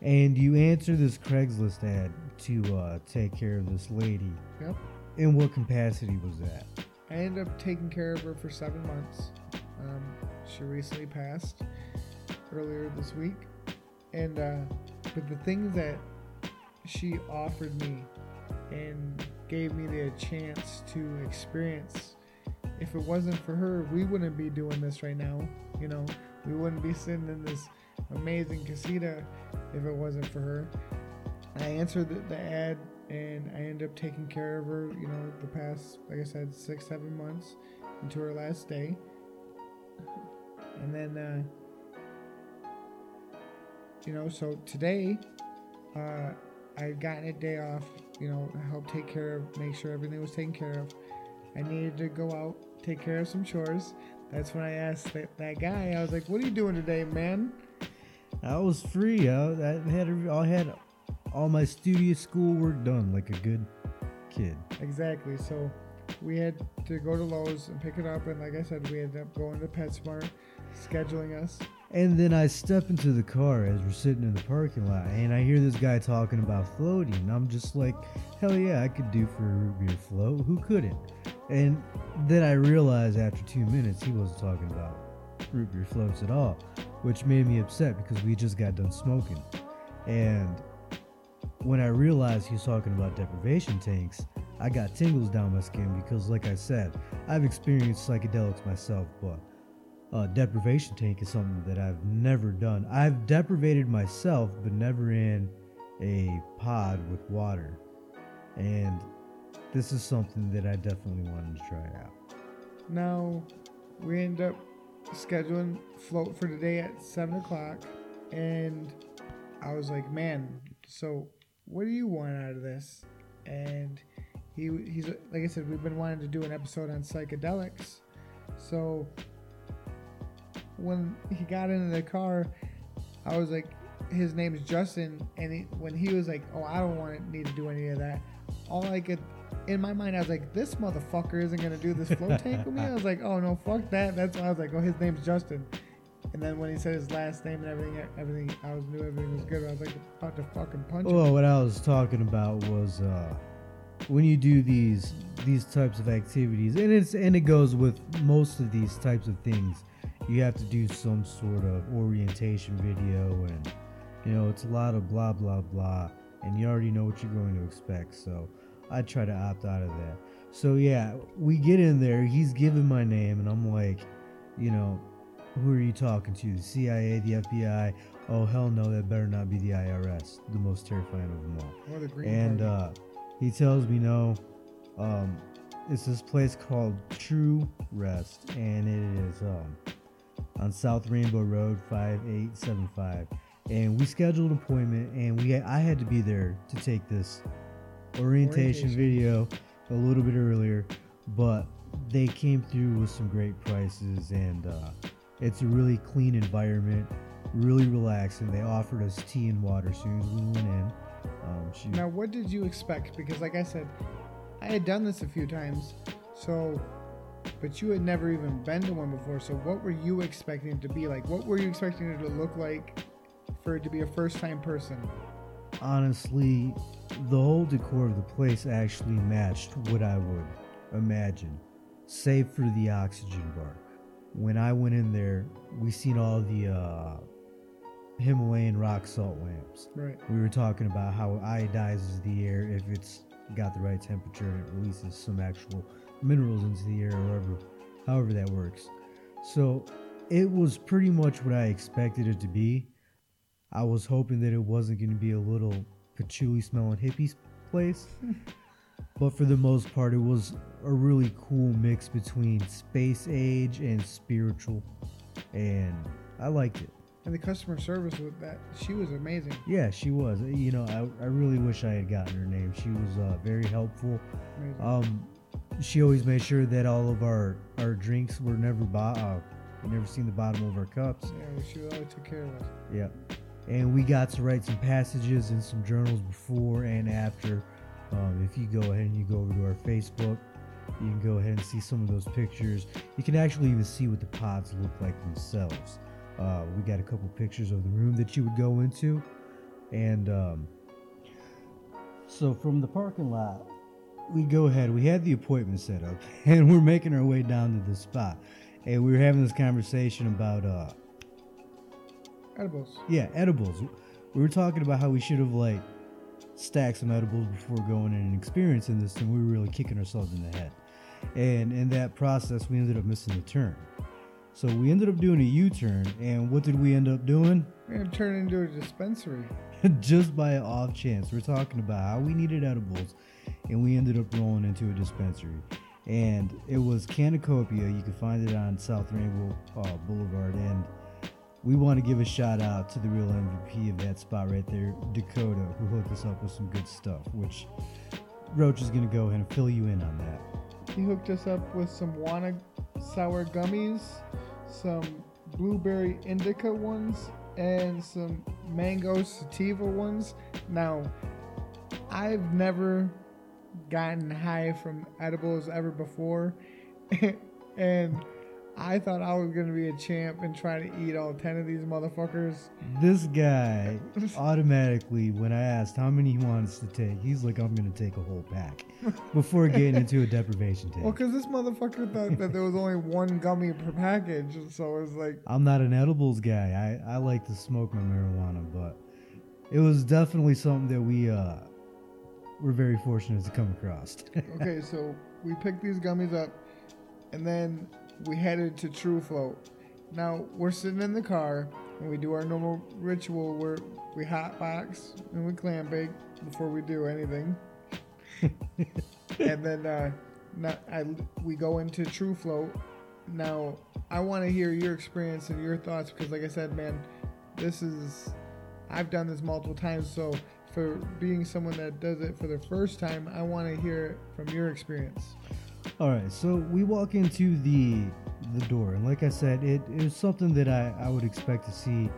S1: And you answer this Craigslist ad to uh, take care of this lady.
S2: Yep.
S1: In what capacity was that?
S2: I ended up taking care of her for seven months. Um, she recently passed earlier this week, and uh, but the things that she offered me and gave me the chance to experience. If it wasn't for her, we wouldn't be doing this right now. You know, we wouldn't be sitting in this amazing casita if it wasn't for her. I answered the, the ad and I ended up taking care of her, you know, the past, like I said, six, seven months into her last day. And then, uh, you know, so today, uh, I had gotten a day off, you know, help take care of, make sure everything was taken care of. I needed to go out, take care of some chores. That's when I asked that, that guy, I was like, what are you doing today, man?
S1: I was free. I, I had I had all my studio schoolwork done like a good kid.
S2: Exactly. So we had to go to Lowe's and pick it up, and like I said, we ended up going to PetSmart, scheduling us.
S1: And then I step into the car as we're sitting in the parking lot, and I hear this guy talking about floating. I'm just like, hell yeah, I could do for a root beer float. Who couldn't? And then I realized after two minutes he wasn't talking about root beer floats at all, which made me upset because we just got done smoking. And when I realized he was talking about deprivation tanks, I got tingles down my skin because, like I said, I've experienced psychedelics myself, but uh, deprivation tank is something that I've never done. I've deprivated myself, but never in a pod with water. And this is something that I definitely wanted to try out.
S2: Now we end up scheduling float for today at seven o'clock, and I was like, man, so what do you want out of this? And he he's like I said, we've been wanting to do an episode on psychedelics, so when he got into the car, I was like, his name is Justin, and he, when he was like, oh, I don't want to need to do any of that, all I could in my mind, I was like, this motherfucker isn't gonna do this float tank with me. I was like, oh no, fuck that. That's why I was like, oh, his name's Justin. And then when he said his last name and everything, everything, I was knew everything was good. I was like, about to fucking punch him.
S1: Well, what I was talking about was uh, when you do these these types of activities, and it's and it goes with most of these types of things. You have to do some sort of orientation video, and you know it's a lot of blah blah blah, and you already know what you're going to expect. So I try to opt out of that. So yeah, we get in there. He's giving my name, and I'm like, you know, who are you talking to? The CIA, the FBI? Oh hell no, that better not be the IRS. The most terrifying of them all.
S2: The
S1: And
S2: party.
S1: uh, he tells me no. Um, it's this place called True Rest, and it is um, on South Rainbow Road, five eight seven five. And we scheduled an appointment, and we I had to be there to take this orientation,
S2: Orientation.
S1: video a little bit earlier, but they came through with some great prices, and uh, it's a really clean environment, really relaxing. They offered us tea and water as soon as we went in. Um, she,
S2: Now, what did you expect? Because, like I said, I had done this a few times, so, but you had never even been to one before. So, what were you expecting it to be like? What were you expecting it to look like for it to be a first-time person?
S1: honestly, the whole decor of the place actually matched what I would imagine, save for the oxygen bar. When I went in there, we seen all the uh, Himalayan rock salt lamps.
S2: Right.
S1: We were talking about how it iodizes the air if it's got the right temperature and it releases some actual minerals into the air, or however, however that works. So it was pretty much what I expected it to be. I was hoping that it wasn't going to be a little patchouli smelling hippie place. but for the most part, it was a really cool mix between space age and spiritual. And I liked it.
S2: And the customer service with that, she was amazing.
S1: Yeah, she was. You know, I, I really wish I had gotten her name. She was uh, very helpful.
S2: amazing.
S1: Um, she always made sure that all of our, our drinks were never bought. Uh, we never seen the bottom of our cups.
S2: yeah, she always took care of us.
S1: Yeah. And we got to write some passages and some journals before and after. Um, if you go ahead and you go over to our Facebook, you can go ahead and see some of those pictures. You can actually even see what the pods look like themselves. Uh, we got a couple pictures of the room that you would go into. And um, so from the parking lot, we go ahead. We had the appointment set up, and we're making our way down to the spot. And we were having this conversation about uh,
S2: Edibles.
S1: yeah, edibles. We were talking about how we should have like stacked some edibles before going in and experiencing this, and we were really kicking ourselves in the head. And in that process, we ended up missing the turn. So we ended up doing a U-turn, and what did we end up doing?
S2: We're gonna turn into a dispensary.
S1: Just by off chance, we're talking about how we needed edibles, and we ended up rolling into a dispensary. And it was Cannacopia. You can find it on South Rainbow uh, Boulevard. And we want to give a shout out to the real MVP of that spot right there, Dakota, who hooked us up with some good stuff, which Roach is going to go ahead and fill you in on that.
S2: He hooked us up with some Wana sour gummies, some blueberry indica ones, and some mango sativa ones. Now, I've never gotten high from edibles ever before, and I thought I was gonna be a champ and try to eat all ten of these motherfuckers.
S1: This guy automatically, when I asked how many he wants to take, he's like, I'm going to take a whole pack before getting into a deprivation tank.
S2: Well, because this motherfucker thought that there was only one gummy per package, and so it was like,
S1: I'm not an edibles guy. I, I like to smoke my marijuana, but it was definitely something that we uh were very fortunate to come across.
S2: okay, so we picked these gummies up, and then we headed to True Float. Now we're sitting in the car, and we do our normal ritual where we hot box and we clam bake before we do anything, and then uh, not, I, we go into True Float. Now I want to hear your experience and your thoughts because, like I said, man, this is I've done this multiple times, so for being someone that does it for the first time, I want to hear it from your experience.
S1: All right, so we walk into the the door, and like I said, it is something that I, I would expect to see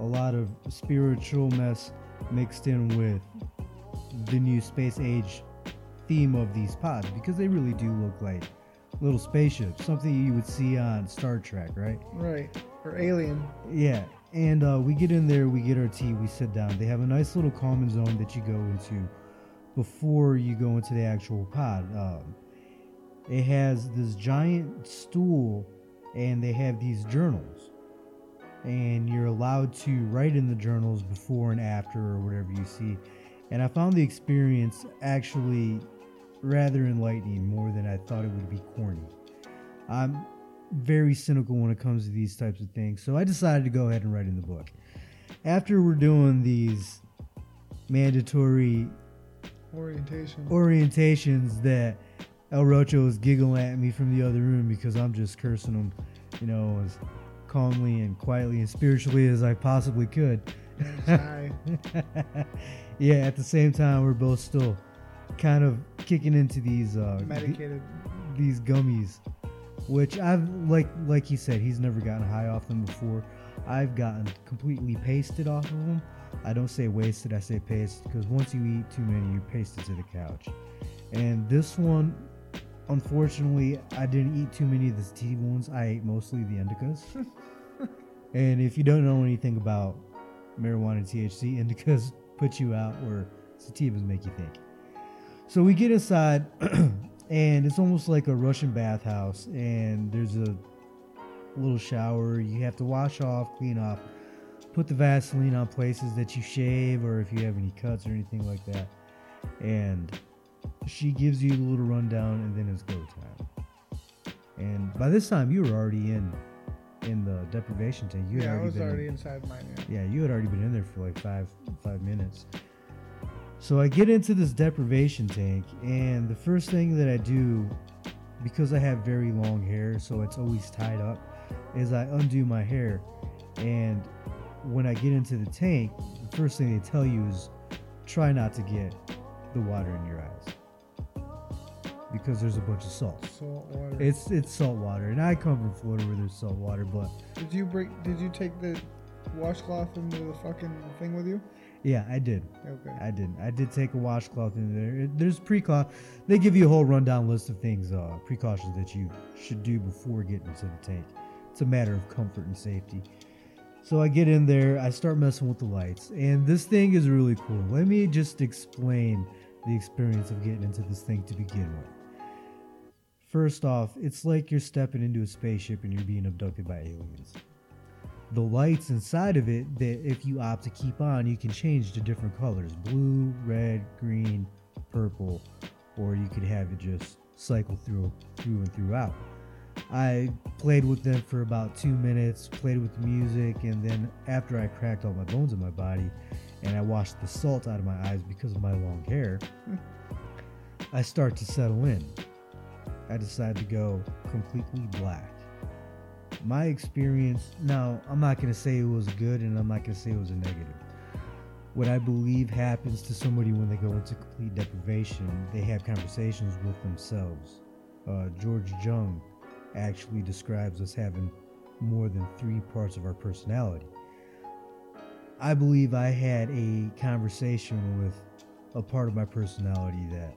S1: a lot of spiritual mess mixed in with the new space age theme of these pods because they really do look like little spaceships, something you would see on Star Trek, right?
S2: Right. Or Alien.
S1: Yeah, and uh, we get in there, we get our tea, we sit down. They have a nice little common zone that you go into before you go into the actual pod. Um, it has this giant stool, and they have these journals, and you're allowed to write in the journals before and after or whatever you see. And I found the experience actually rather enlightening more than I thought it would be corny. I'm very cynical when it comes to these types of things, so I decided to go ahead and write in the book. After we're doing these mandatory
S2: Orientation.
S1: orientations that El Rocho was giggling at me from the other room because I'm just cursing him, you know, as calmly and quietly and spiritually as I possibly could. Yeah, at the same time, we're both still kind of kicking into these uh,
S2: Medicated.
S1: these gummies, which I've like like he said, he's never gotten high off them before. I've gotten completely pasted off of them. I don't say wasted, I say pasted because once you eat too many, you're pasted to the couch. And this one, unfortunately, I didn't eat too many of the sativa ones. I ate mostly the indicas. and if you don't know anything about marijuana and THC, indicas put you out where sativas make you think. So we get inside, and it's almost like a Russian bathhouse, and there's a little shower. You have to wash off, clean off, put the Vaseline on places that you shave, or if you have any cuts or anything like that. And she gives you a little rundown, and then it's go time. And by this time, you were already in in the deprivation tank. You had
S2: yeah, I was
S1: been in-
S2: already inside mine. Yeah.
S1: yeah, you had already been in there for like five five minutes. So I get into this deprivation tank, and the first thing that I do, because I have very long hair, so it's always tied up, is I undo my hair. And when I get into the tank, the first thing they tell you is try not to get the water in your eyes because there's a bunch of salt.
S2: Salt water.
S1: It's it's salt water, and I come from Florida where there's salt water, but
S2: did you break? Did you take the washcloth into the fucking thing with you?
S1: yeah, I did.
S2: Okay.
S1: I didn't. I did take a washcloth in there. There's precau. They give you a whole rundown list of things, uh, precautions that you should do before getting into the tank. It's a matter of comfort and safety. So I get in there. I start messing with the lights, and this thing is really cool. Let me just explain the experience of getting into this thing to begin with. First off, it's like you're stepping into a spaceship and you're being abducted by aliens the lights inside of it that if you opt to keep on you can change to different colors blue red green purple or you could have it just cycle through through and throughout i played with them for about two minutes played with the music and then after i cracked all my bones in my body and i washed the salt out of my eyes because of my long hair i start to settle in. I decide to go completely black. My experience now i'm not going to say it was good and i'm not going to say it was a negative. What i believe happens to somebody when they go into complete deprivation they have conversations with themselves. Uh, george jung actually describes us having more than three parts of our personality i believe i had a conversation with a part of my personality that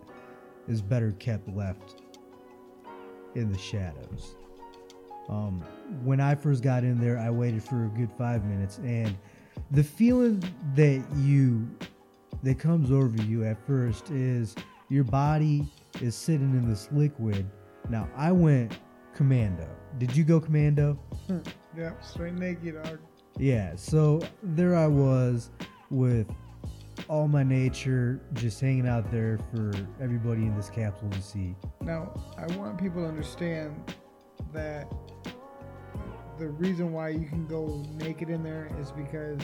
S1: is better kept left in the shadows um, when I first got in there, I waited for a good five minutes, and the feeling that you that comes over you at first is your body is sitting in this liquid. Now I went commando. Did you go commando? Hmm.
S2: Yeah, straight naked. Dog.
S1: Yeah. So there I was with all my nature just hanging out there for everybody in this capsule to see.
S2: Now, I want people to understand that the reason why you can go naked in there is because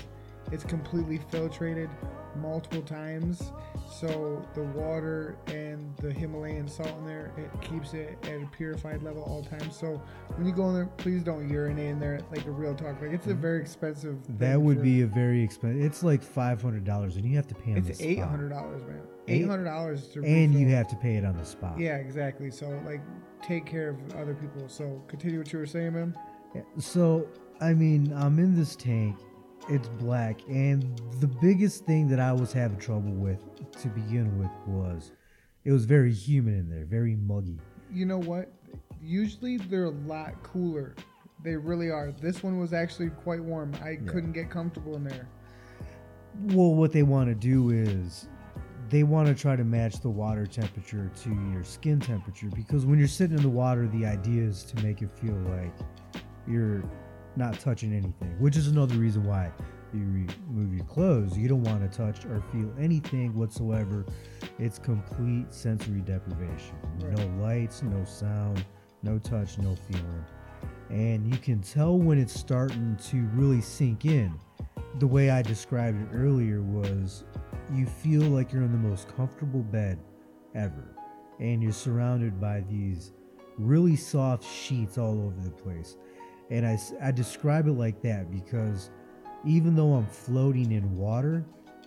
S2: it's completely filtrated multiple times. So the water and the Himalayan salt in there, it keeps it at a purified level all times. So when you go in there, please don't urinate in there like a real talk. Like it's a mm-hmm. very expensive.
S1: That would
S2: for-
S1: be a very expensive. It's like five hundred dollars, and you have to pay on
S2: It's eight hundred dollars, man.
S1: Eight-
S2: hundred dollars to.
S1: and you have to pay it on the spot.
S2: Yeah, exactly. So like, take care of other people. So continue what you were saying, man.
S1: Yeah, So I mean, I'm in this tank. It's black, and the biggest thing that I was having trouble with to begin with was it was very humid in there, very muggy.
S2: You know what? Usually they're a lot cooler. They really are. This one was actually quite warm. I couldn't get comfortable in there.
S1: Well, what they want to do is they want to try to match the water temperature to your skin temperature because when you're sitting in the water, the idea is to make it feel like you're not touching anything, which is another reason why you remove your clothes. You don't want to touch or feel anything whatsoever. It's complete sensory deprivation.
S2: Right.
S1: No lights, no sound, no touch, no feeling. And you can tell when it's starting to really sink in the way I described it earlier was you feel like you're in the most comfortable bed ever. And you're surrounded by these really soft sheets all over the place. And I, I describe it like that because even though I'm floating in water,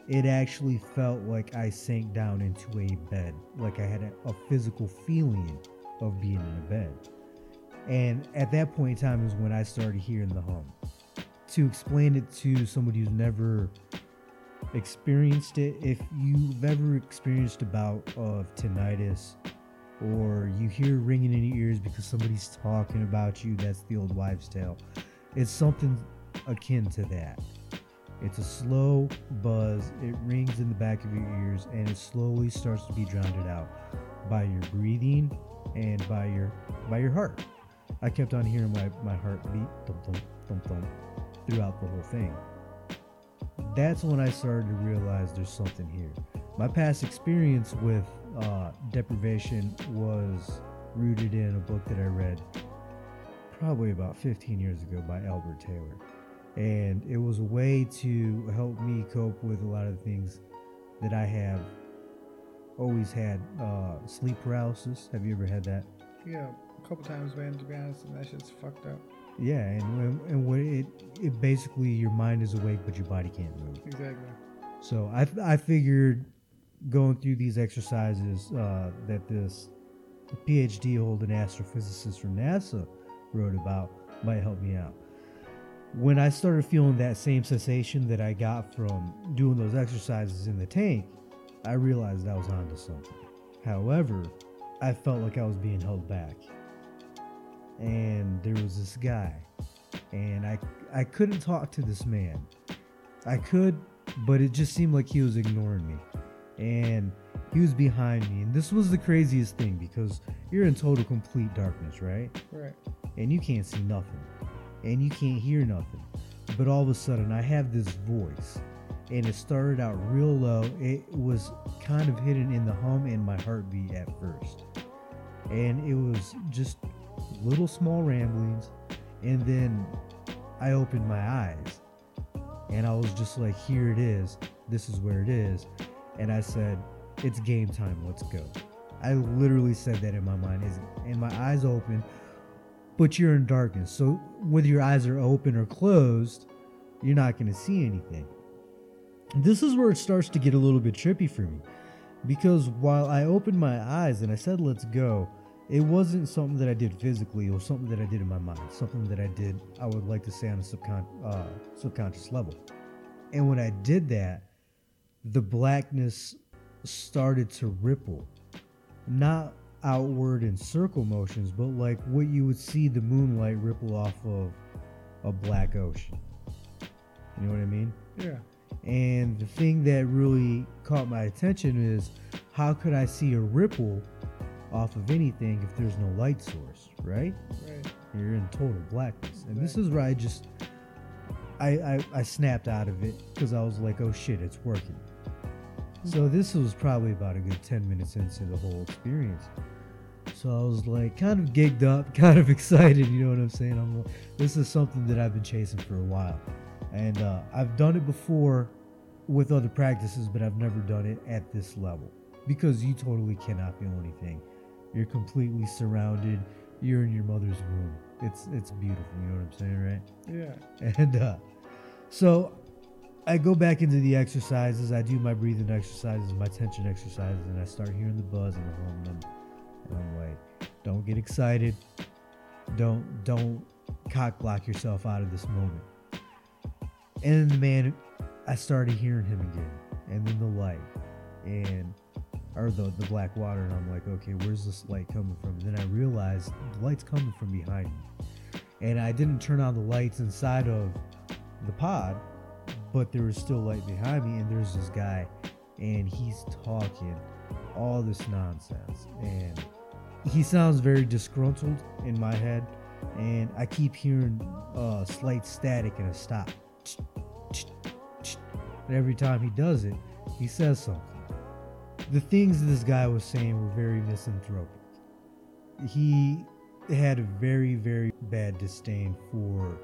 S1: it actually felt like I sank down into a bed. Like I had a, a physical feeling of being in a bed. And at that point in time is when I started hearing the hum to explain it to somebody who's never experienced it, if you've ever experienced a bout of tinnitus or you hear ringing in your ears because somebody's talking about you, that's the old wives' tale. It's something akin to that. It's a slow buzz, it rings in the back of your ears, and it slowly starts to be drowned out by your breathing and by your by your heart. I kept on hearing my, my heart beat thump thump thump thump throughout the whole thing. That's when I started to realize there's something here. My past experience with uh, deprivation was rooted in a book that I read probably about 15 years ago by Albert Taylor. And it was a way to help me cope with a lot of the things that I have always had uh, sleep paralysis. Have you ever had that?
S2: Yeah, a couple times, man. To be honest, and that shit's fucked up.
S1: Yeah, and and what it it basically your mind is awake but your body can't move.
S2: Exactly.
S1: So I I figured going through these exercises uh, that this PhD holding astrophysicist from NASA wrote about might help me out. When I started feeling that same sensation that I got from doing those exercises in the tank, I realized I was onto something. However, I felt like I was being held back. And there was this guy, and I I couldn't talk to this man. I could, but it just seemed like he was ignoring me. And he was behind me. And this was the craziest thing because you're in total complete darkness, right?
S2: Right.
S1: and you can't see nothing. And you can't hear nothing. But all of a sudden i have this voice and it started out real low. It was kind of hidden in the hum and my heartbeat at first. And it was just little small ramblings. And then i opened my eyes and i was just like here it is. This is where it is and i said it's game time let's go i literally said that in my mind and my eyes open but you're in darkness. So whether your eyes are open or closed, you're not going to see anything. This is where it starts to get a little bit trippy for me. Because while I opened my eyes and I said, let's go, it wasn't something that I did physically. Was something that I did in my mind. Something that I did, I would like to say, on a subcon- uh, subconscious level. And when I did that, the blackness started to ripple. Not outward in circle motions, but like what you would see the moonlight ripple off of a black ocean. You know what I mean?
S2: Yeah.
S1: And the thing that really caught my attention is how could I see a ripple off of anything if there's no light source, right?
S2: Right.
S1: You're in total blackness. And this is where I just I I, I snapped out of it because I was like, oh shit, it's working. So this was probably about a good 10 minutes into the whole experience. So I was like kind of gigged up, kind of excited, you know what I'm saying? I'm like, this is something that I've been chasing for a while. And uh, I've done it before with other practices, but I've never done it at this level because you totally cannot feel anything. You're completely surrounded. You're in your mother's womb. It's it's beautiful. You know what I'm saying, right?
S2: Yeah.
S1: And uh, so I go back into the exercises. I do my breathing exercises, my tension exercises, and I start hearing the buzz and the hum. And I'm, and I'm like, don't get excited. Don't don't cock block yourself out of this moment. And then, the man, I started hearing him again, and then the light, and or the the black water, and I'm like, okay, where's this light coming from? And then I realized the light's coming from behind me, and I didn't turn on the lights inside of the pod, but there was still light behind me, and there's this guy, and he's talking all this nonsense, and he sounds very disgruntled in my head, and I keep hearing uh, slight static and a stop. And every time he does it, he says something. The things this guy was saying were very misanthropic. He had a very, very bad disdain for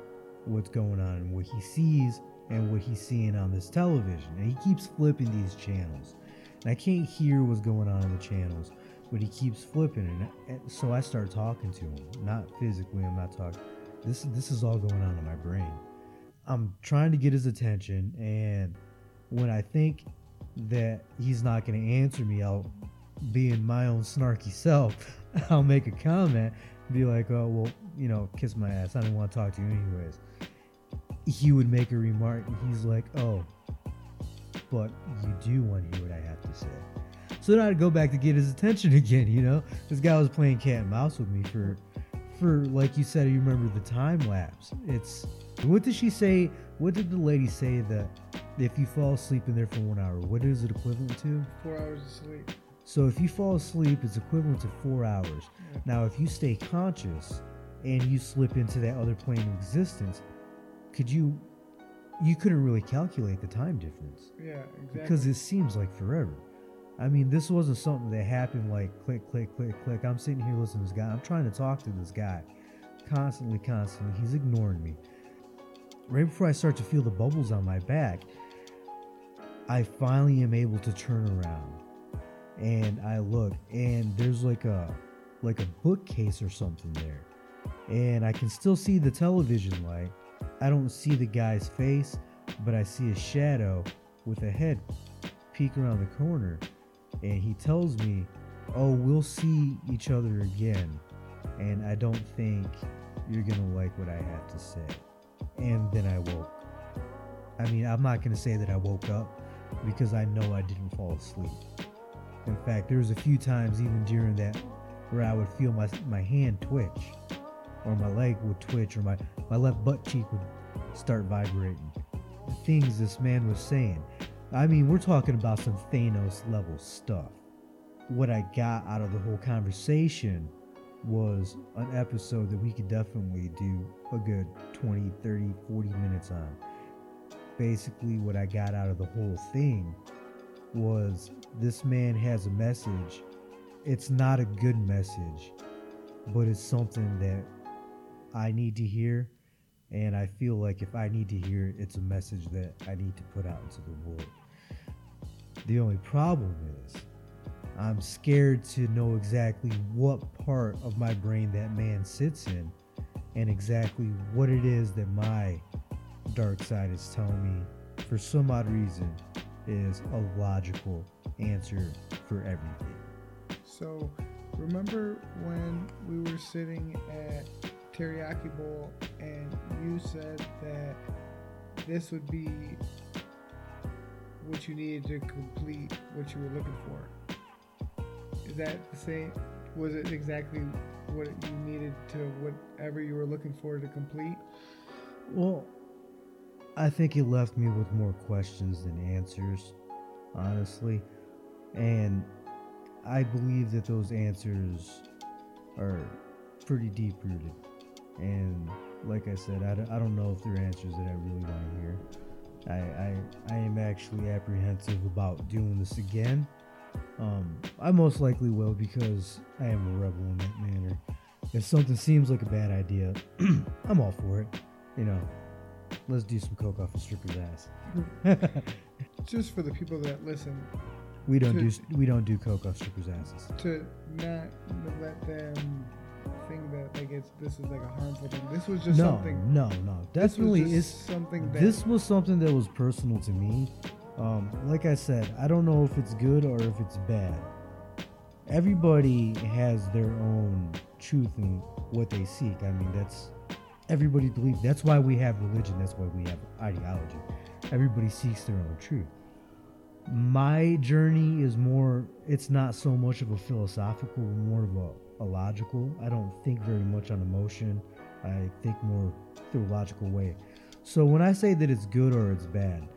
S1: what's going on and what he sees and what he's seeing on this television. And he keeps flipping these channels. And I can't hear what's going on in the channels, but he keeps flipping. And so I start talking to him. Not physically, I'm not talking. This this is all going on in my brain. I'm trying to get his attention and when I think that he's not going to answer me, I'll be in my own snarky self. I'll make a comment, be like, "Oh, well, you know, kiss my ass. I didn't want to talk to you anyways." He would make a remark, and he's like, "Oh, but you do want to hear what I have to say." So then I'd go back to get his attention again. You know, this guy was playing cat and mouse with me for, for like you said, you remember the time lapse. It's what did she say? What did the lady say that if you fall asleep in there for one hour, what is it equivalent to?
S2: Four hours of sleep.
S1: So if you fall asleep, it's equivalent to four hours.
S2: Yeah.
S1: Now, if you stay conscious and you slip into that other plane of existence, could you? You couldn't really calculate the time difference
S2: Yeah, exactly.
S1: because it seems like forever. I mean, this wasn't something that happened like click, click, click, click. I'm sitting here listening to this guy. I'm trying to talk to this guy, constantly, constantly. He's ignoring me. Right before I start to feel the bubbles on my back, I finally am able to turn around and I look and there's like a like a bookcase or something there. And I can still see the television light. I don't see the guy's face, but I see a shadow with a head peek around the corner. And he tells me, Oh, we'll see each other again. And I don't think you're going to like what I have to say. And then I woke. I mean, I'm not going to say that I woke up because I know I didn't fall asleep. In fact, there was a few times even during that where I would feel my my hand twitch, or my leg would twitch, or my my left butt cheek would start vibrating. The things this man was saying. I mean, we're talking about some Thanos level stuff. What I got out of the whole conversation was an episode that we could definitely do a good 20, 30, 40 minutes on. Basically, what I got out of the whole thing was this man has a message. It's not a good message, but it's something that I need to hear. And I feel like if I need to hear it, it's a message that I need to put out into the world. The only problem is, I'm scared to know exactly what part of my brain that man sits in and exactly what it is that my dark side is telling me for some odd reason is a logical answer for everything.
S2: So, remember when we were sitting at Teriyaki Bowl and you said that this would be what you needed to complete what you were looking for? Is that the same? Was it exactly what you needed to whatever you were looking for to complete?
S1: Well, I think it left me with more questions than answers, honestly. And I believe that those answers are pretty deep rooted. And like I said, I don't, I don't know if there are answers that I really want to hear. I, I, I am actually apprehensive about doing this again. Um, I most likely will because I am a rebel in that manner. If something seems like a bad idea, I'm all for it. You know, let's do some coke off a stripper's ass.
S2: Just for the people that listen,
S1: we don't
S2: To-
S1: do we don't do coke off strippers' asses.
S2: to not let them think that like it's this is like a harmful thing. This was just
S1: No,
S2: something.
S1: no, no. Definitely is.
S2: something that
S1: This was something that was personal to me. Um, like I said, I don't know if it's good or if it's bad. Everybody has their own truth in what they seek. I mean, that's everybody believes. That's why we have religion. That's why we have ideology. Everybody seeks their own truth. My journey is more. It's not so much of a philosophical, more of a, a logical. I don't think very much on emotion. I think more through a logical way. So when I say that it's good or it's bad,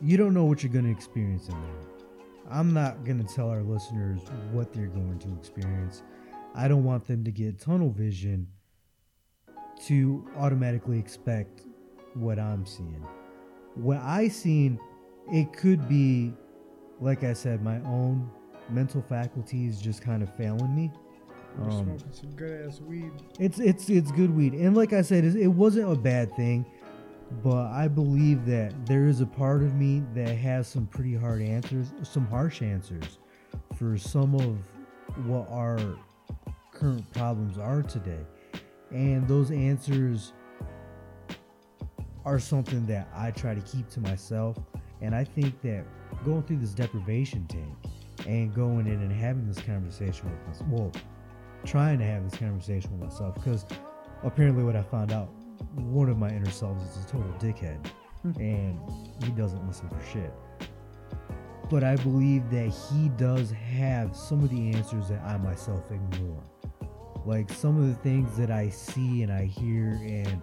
S1: you don't know what you're going to experience in there. I'm not going to tell our listeners what they're going to experience. I don't want them to get tunnel vision to automatically expect what I'm seeing. What I seen, it could be, like I said, my own mental faculties just kind of failing me.
S2: We're
S1: Um,
S2: smoking some good ass weed.
S1: it's it's it's good weed, and like I said, it wasn't a bad thing, but I believe that there is a part of me that has some pretty hard answers, some harsh answers, for some of what our current problems are today, and those answers are something that I try to keep to myself, and I think that going through this deprivation tank and going in and having this conversation with myself, well, trying to have this conversation with myself because apparently what I found out, one of my inner selves is a total dickhead hmm. and he doesn't listen for shit. But I believe that he does have some of the answers that I myself ignore. Like some of the things that I see and I hear and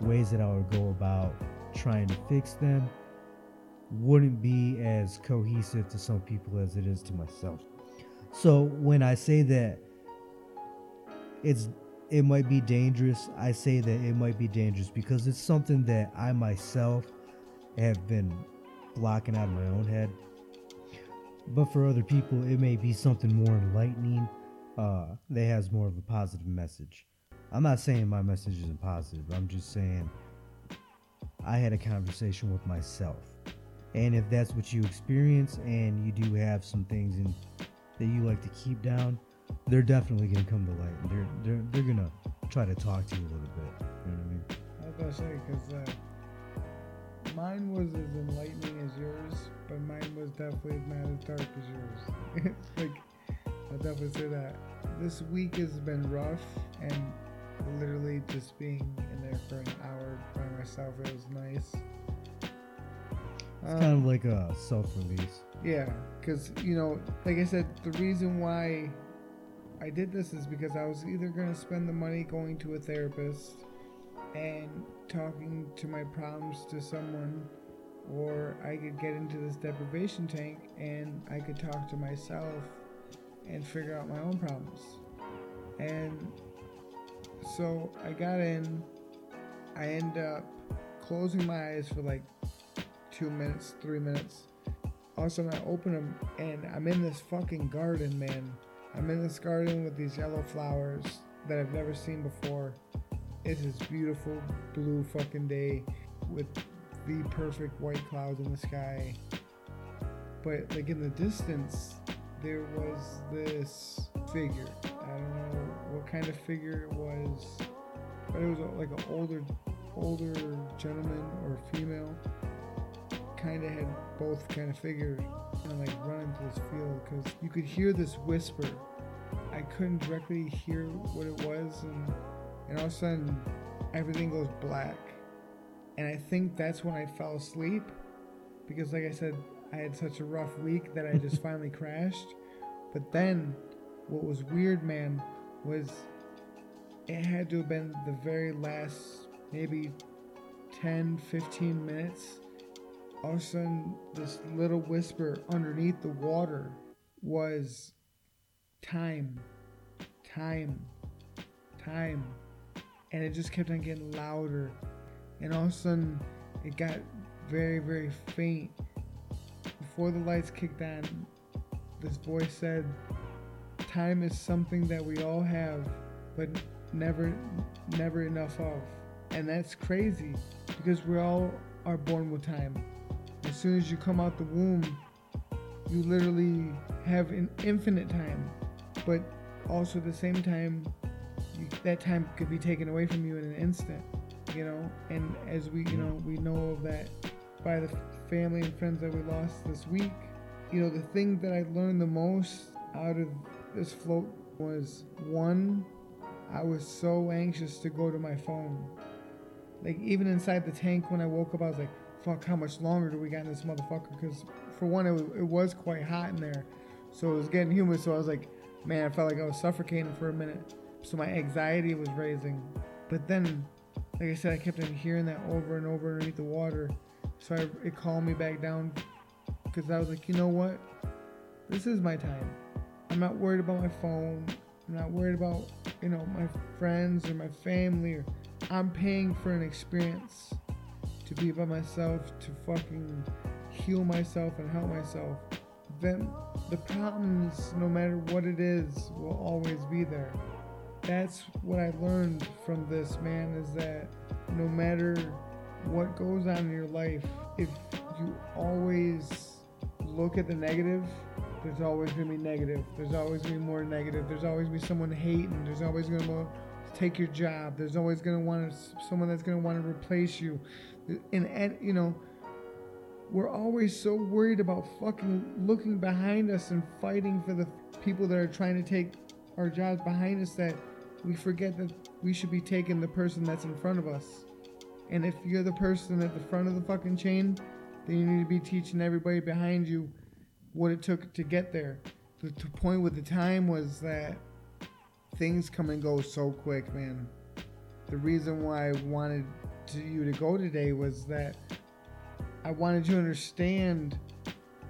S1: ways that I would go about trying to fix them wouldn't be as cohesive to some people as it is to myself. So when I say that it's it might be dangerous. I say that it might be dangerous because it's something that I myself have been blocking out of my own head. But for other people, it may be something more enlightening uh, that has more of a positive message. I'm not saying my message isn't positive. I'm just saying I had a conversation with myself. And if that's what you experience and you do have some things in, that you like to keep down, they're definitely going to come to light. And they're, they're, they're going to try to talk to you a little bit. You know what I mean?
S2: I was to say, because uh, mine was as enlightening as yours, but mine was definitely not as dark as yours. like, I'll definitely say that. This week has been rough, and literally just being in there for an hour by myself, it was nice.
S1: It's kind of like a self release.
S2: Yeah, because, you know, like I said, the reason why I did this is because I was either going to spend the money going to a therapist and talking to my problems to someone, or I could get into this deprivation tank and I could talk to myself and figure out my own problems. And so I got in, I end up closing my eyes for like two minutes, three minutes. All of a sudden, I open them and I'm in this fucking garden, man. I'm in this garden with these yellow flowers that I've never seen before. It's this beautiful blue fucking day with the perfect white clouds in the sky. But like in the distance, there was this figure. I don't know what kind of figure it was, but it was like an older, older gentleman or female. Kind of had both kind of figures, and like running through this field because you could hear this whisper. I couldn't directly hear what it was, and and all of a sudden everything goes black. And I think that's when I fell asleep because, like I said, I had such a rough week that I just finally crashed. But then, what was weird, man, was it had to have been the very last maybe 10 15 minutes. All of a sudden, this little whisper underneath the water was time, time, time. And it just kept on getting louder. And all of a sudden, it got very, very faint. Before the lights kicked on, this boy said, Time is something that we all have, but never, never enough of. And that's crazy because we all are born with time. As soon as you come out the womb, you literally have an infinite time, but also at the same time, you, that time could be taken away from you in an instant, you know. And as we, you know, we know of that by the family and friends that we lost this week. You know, the thing that I learned the most out of this float was one, I was so anxious to go to my phone. Like even inside the tank when I woke up, I was like, "Fuck, how much longer do we got in this motherfucker?" Because for one, it was, it was quite hot in there, so it was getting humid. So I was like, "Man, I felt like I was suffocating for a minute." So my anxiety was raising. But then, like I said, I kept on hearing that over and over underneath the water. So I, it calmed me back down because I was like, you know what? This is my time. I'm not worried about my phone. I'm not worried about, you know, my friends or my family. Or I'm paying for an experience to be by myself, to fucking heal myself and help myself. Then the problems, no matter what it is, will always be there. That's what I learned from this, man, is that no matter what goes on in your life, if you always look at the negative, there's always to be negative. There's always to be more negative. There's always to be someone hating. There's always to take your job. There's always to want someone that's to want to replace you. And, and you know, we're always so worried about fucking looking behind us and fighting for the people that are trying to take our jobs behind us that we forget that we should be taking the person that's in front of us. And if you're the person at the front of the fucking chain, then you need to be teaching everybody behind you what it took to get there. The, the point with the time was that things come and go so quick, man. The reason why I wanted to, you to go today was that I wanted to understand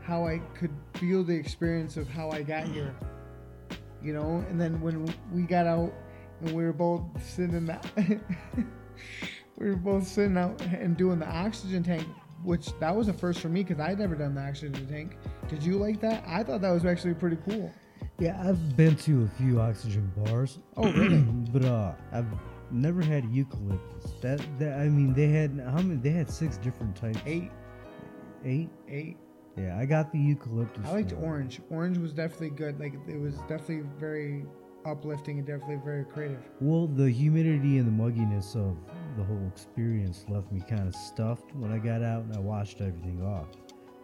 S2: how I could feel the experience of how I got here. You know, and then when we got out and we were both sitting in the we were both sitting out and doing the oxygen tank, which that was a first for me because I'd never done the oxygen tank. Did you like that? I thought that was actually pretty cool.
S1: Yeah, I've been to a few oxygen bars.
S2: Oh, really?
S1: but uh, I've never had eucalyptus. That that I mean, they had how many? They had six different types.
S2: Eight,
S1: Eight.
S2: eight.
S1: Yeah, I got the eucalyptus.
S2: I liked
S1: one.
S2: orange. Orange was definitely good. Like it was definitely very uplifting and definitely very creative.
S1: Well, the humidity and the mugginess of the whole experience left me kind of stuffed when I got out and I washed everything off.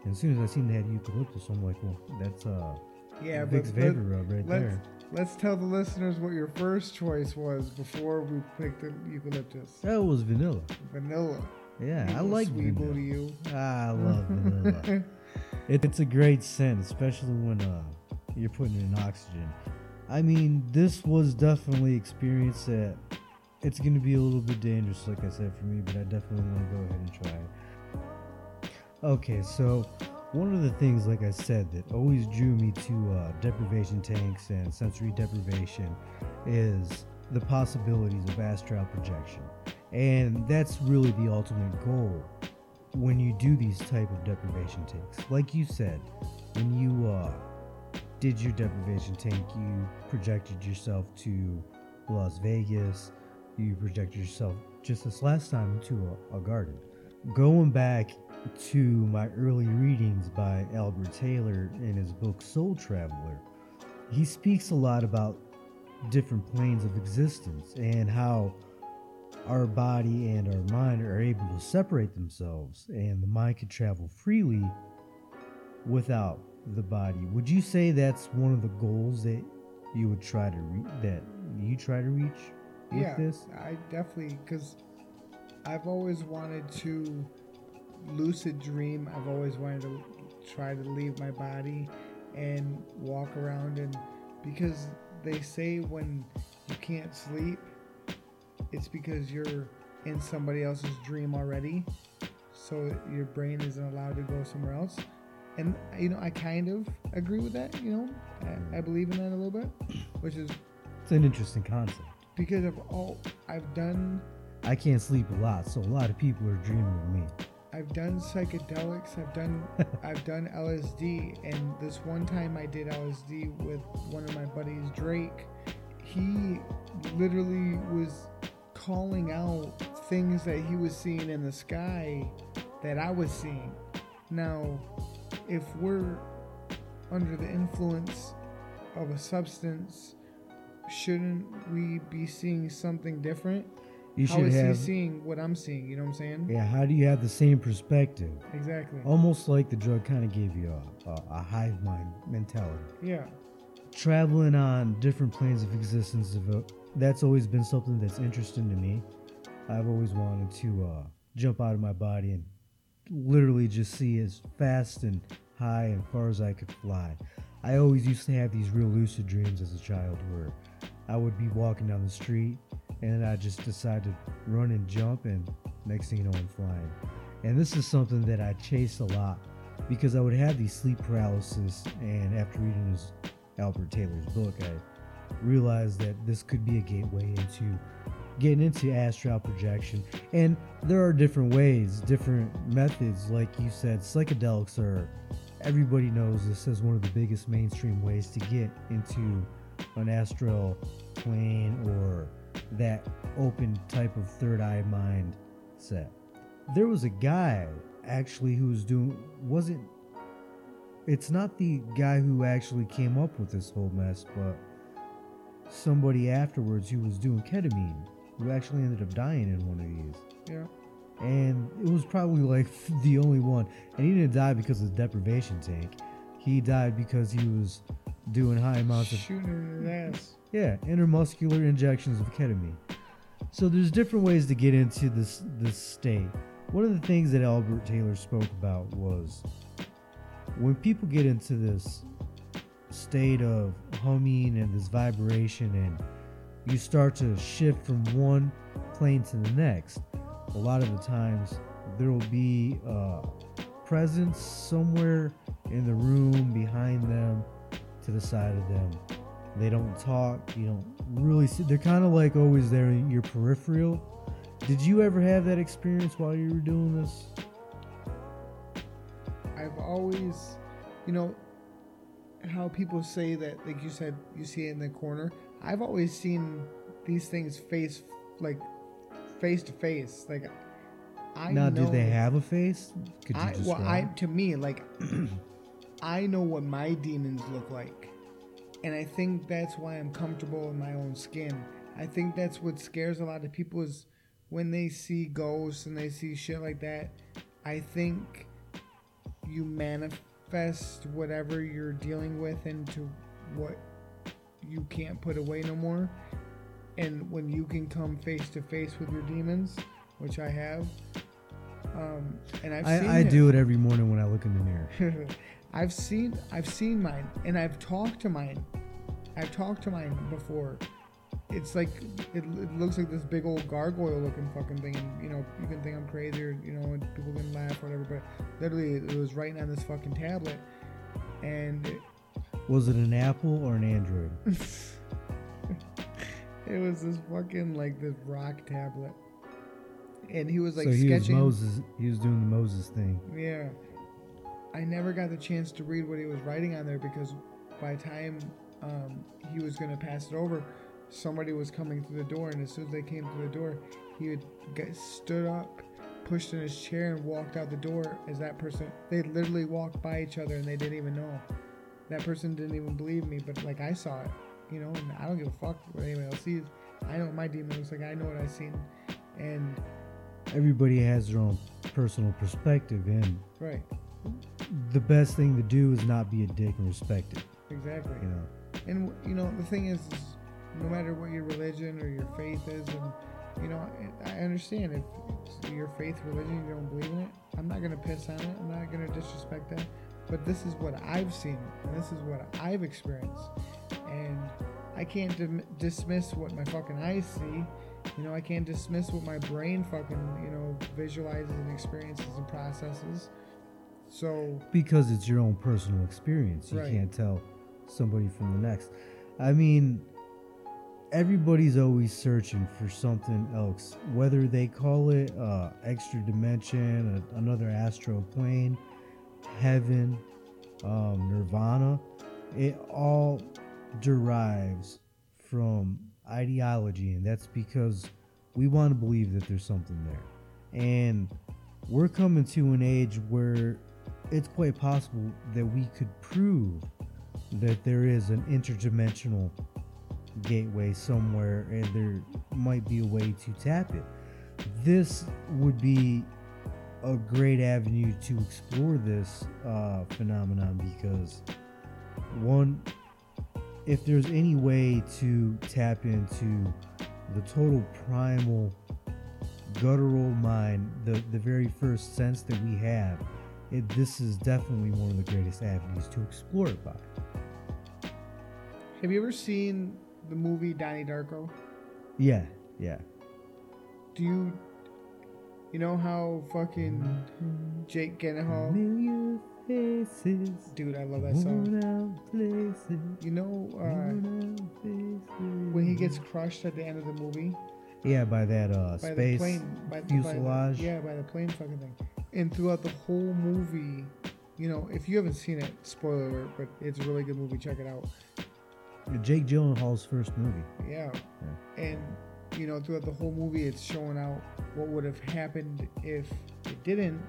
S1: And as soon as I seen they had eucalyptus, I'm like, well, that's uh,
S2: Yeah,
S1: Vicks
S2: but
S1: VapoRub right there.
S2: Let's tell the listeners what your first choice was before we picked the eucalyptus.
S1: That was vanilla.
S2: Vanilla.
S1: Yeah,
S2: You
S1: I like
S2: sweet
S1: vanilla.
S2: booty you.
S1: I love vanilla. It, it's a great scent, especially when uh, you're putting in oxygen. I mean, this was definitely experience that it's going to be a little bit dangerous, like I said, for me, but I definitely want to go ahead and try it. Okay, so one of the things, like I said, that always drew me to uh, deprivation tanks and sensory deprivation is the possibilities of astral projection. And that's really the ultimate goal when you do these type of deprivation tanks. Like you said, when you uh, did your deprivation tank, you projected yourself to Las Vegas. You projected yourself just this last time to a, a garden. Going back to my early readings by Albert Taylor in his book Soul Traveler, he speaks a lot about different planes of existence and how our body and our mind are able to separate themselves and the mind can travel freely without the body. Would you say that's one of the goals that you would try to reach that you try to reach with
S2: yeah,
S1: this?
S2: I definitely because I've always wanted to lucid dream. I've always wanted to try to leave my body and walk around and because they say when you can't sleep, it's because you're in somebody else's dream already, so your brain isn't allowed to go somewhere else. And you know, I kind of agree with that. You know, I, I believe in that a little bit, which is
S1: It's an interesting concept.
S2: because of all I've done
S1: I can't sleep a lot, so a lot of people are dreaming of me.
S2: I've done psychedelics, I've done I've done LSD and this one time I did LSD with one of my buddies Drake, he literally was calling out things that he was seeing in the sky that I was seeing. Now, if we're under the influence of a substance, shouldn't we be seeing something different?
S1: You
S2: How
S1: should
S2: is
S1: have
S2: he seeing what I'm seeing? You know what I'm saying?
S1: Yeah, how do you have the same perspective?
S2: Exactly.
S1: Almost like the drug kind of gave you a, a, a hive mind mentality.
S2: Yeah.
S1: traveling on different planes of existence that's always been something that's interesting to me i've always wanted to uh, jump out of my body and literally just see as fast and high and far as i could fly i always used to have these real lucid dreams as a child where i would be walking down the street and i just decide to run and jump and next thing you know i'm flying and this is something that i chased a lot because i would have these sleep paralysis and after reading this Albert Taylor's book, I realized that this could be a gateway into getting into astral projection. And there are different ways, different methods. Like you said, psychedelics are, everybody knows this as one of the biggest mainstream ways to get into an astral plane or that open type of third eye mind set. There was a guy actually who was doing, wasn't it's not the guy who actually came up with this whole mess, but somebody afterwards who was doing ketamine, who actually ended up dying in one of these.
S2: Yeah.
S1: And it was probably like the only one. And he didn't die because of the deprivation tank. He died because he was doing high amounts of
S2: Shooting in his ass.
S1: Yeah, intermuscular injections of ketamine. So there's different ways to get into this this state. One of the things that Albert Taylor spoke about was when people get into this state of humming and this vibration and you start to shift from one plane to the next, a lot of the times there will be a presence somewhere in the room behind them to the side of them. They don't talk. You don't really see. They're kind of like always there in your peripheral. Did you ever have that experience while you were doing this?
S2: I've always, you know, how people say that, like you said, you see it in the corner. I've always seen these things face like face to face. Like I
S1: now,
S2: know,
S1: do they have a face? Could you
S2: I well, I to me like I know what my demons look like, and I think that's why I'm comfortable in my own skin. I think that's what scares a lot of people is when they see ghosts and they see shit like that. I think you manifest whatever you're dealing with into what you can't put away no more. And when you can come face to face with your demons, which I have, um, and I've seen
S1: I, I
S2: it.
S1: do it every morning when I look in the mirror.
S2: I've seen I've seen mine and I've talked to mine. I've talked to mine before. It's like it, it looks like this big old gargoyle looking fucking thing, and you know you can think I'm crazy or you know and people can laugh or whatever, but literally it was writing on this fucking tablet, and
S1: Was it an Apple or an Android?
S2: it was this fucking like this rock tablet, and he was like
S1: so he
S2: sketching.
S1: was Moses. He was doing the Moses thing.
S2: Yeah. I never got the chance to read what he was writing on there because by the time um, he was going to pass it over, somebody was coming through the door, and as soon as they came through the door, he would get stood up, pushed in his chair, and walked out the door. As that person, they literally walked by each other, and they didn't even know. That person didn't even believe me, but like I saw it, you know, and I don't give a fuck what anyone else sees. I know what my demon looks like. I know what I've seen, and
S1: Everybody has their own personal perspective, and
S2: right,
S1: the best thing to do is not be a dick and respect it.
S2: exactly.
S1: You know.
S2: And you know, the thing is, is no matter what your religion or your faith is, and you know, I I understand if your faith, religion, you don't believe in it. I'm not gonna piss on it. I'm not gonna disrespect that. But this is what I've seen, and this is what I've experienced, and I can't dim- dismiss what my fucking eyes see. You know, I can't dismiss what my brain fucking you know visualizes and experiences and processes. So
S1: because it's your own personal experience. You
S2: Right.
S1: can't tell somebody from the next. I mean, everybody's always searching for something else, whether they call it uh, extra dimension, a, another astral plane, heaven, um, nirvana. It all derives from ideology, and that's because we want to believe that there's something there. And we're coming to an age where it's quite possible that we could prove that there is an interdimensional gateway somewhere and there might be a way to tap it. This would be a great avenue to explore this uh, phenomenon because, one, if there's any way to tap into the total primal guttural mind, the, the very first sense that we have, it, this is definitely one of the greatest avenues to explore it by.
S2: have you ever seen the movie Donnie Darko?
S1: Yeah, yeah.
S2: Do you you know how fucking Jake Gyllenhaal?
S1: Faces,
S2: Dude, I love that song.
S1: places,
S2: You know uh,
S1: worn out faces.
S2: when he gets crushed at the end of the movie
S1: yeah by that uh
S2: by
S1: space
S2: the plane, by,
S1: fuselage.
S2: By the, yeah, by the plane fucking thing. And throughout the whole movie, you know, if you haven't seen it, spoiler alert, but it's a really good movie. Check it out.
S1: Jake Gyllenhaal's first movie.
S2: Yeah. And you know, throughout the whole movie, it's showing out what would have happened if it didn't,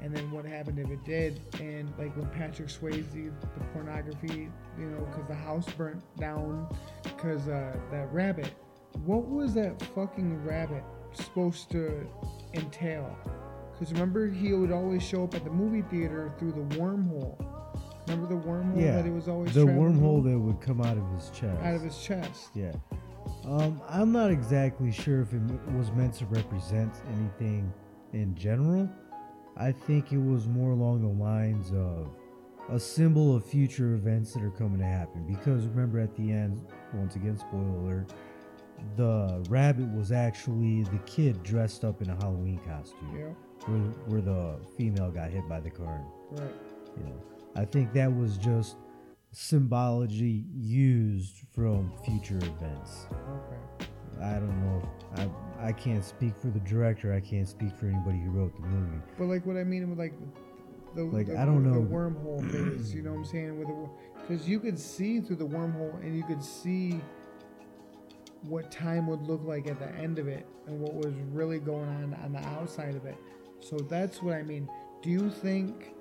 S2: and then what happened if it did. And like when Patrick Swayze, the pornography, you know, because the house burnt down, because uh, that rabbit. What was that fucking rabbit supposed to entail? Because remember, he would always show up at the movie theater through the wormhole. Remember the wormhole
S1: Yeah,
S2: that he was always
S1: The wormhole
S2: through?
S1: that would come out of his chest.
S2: out of his chest.
S1: Yeah. Um, I'm not exactly sure if it was meant to represent anything in general. I think it was more along the lines of a symbol of future events that are coming to happen. Because remember, at the end, once again, spoiler alert, the rabbit was actually the kid dressed up in a Halloween costume,
S2: Yeah,
S1: where, where the female got hit by the car.
S2: right.
S1: You know, I think that was just symbology used from future events.
S2: Okay.
S1: I don't know. If, I I can't speak for the director. I can't speak for anybody who wrote the movie.
S2: But like what I mean with like the
S1: Like,
S2: the,
S1: I don't
S2: the
S1: know.
S2: wormhole phase, you know what I'm saying? With the, because you could see through the wormhole and you could see what time would look like at the end of it and what was really going on on the outside of it. So that's what I mean. Do you think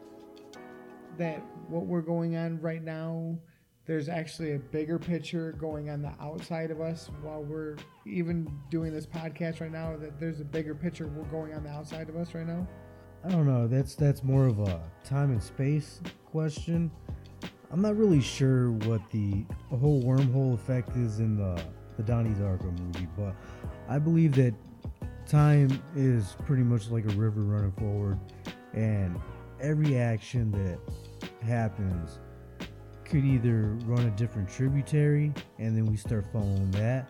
S2: that what we're going on right now, there's actually a bigger picture going on the outside of us while we're even doing this podcast right now? That there's a bigger picture we're going on the outside of us right now?
S1: I don't know. That's that's more of a time and space question. I'm not really sure what the whole wormhole effect is in the the Donnie Darko movie, but I believe that time is pretty much like a river running forward, and every action that happens could either run a different tributary, and then we start following that,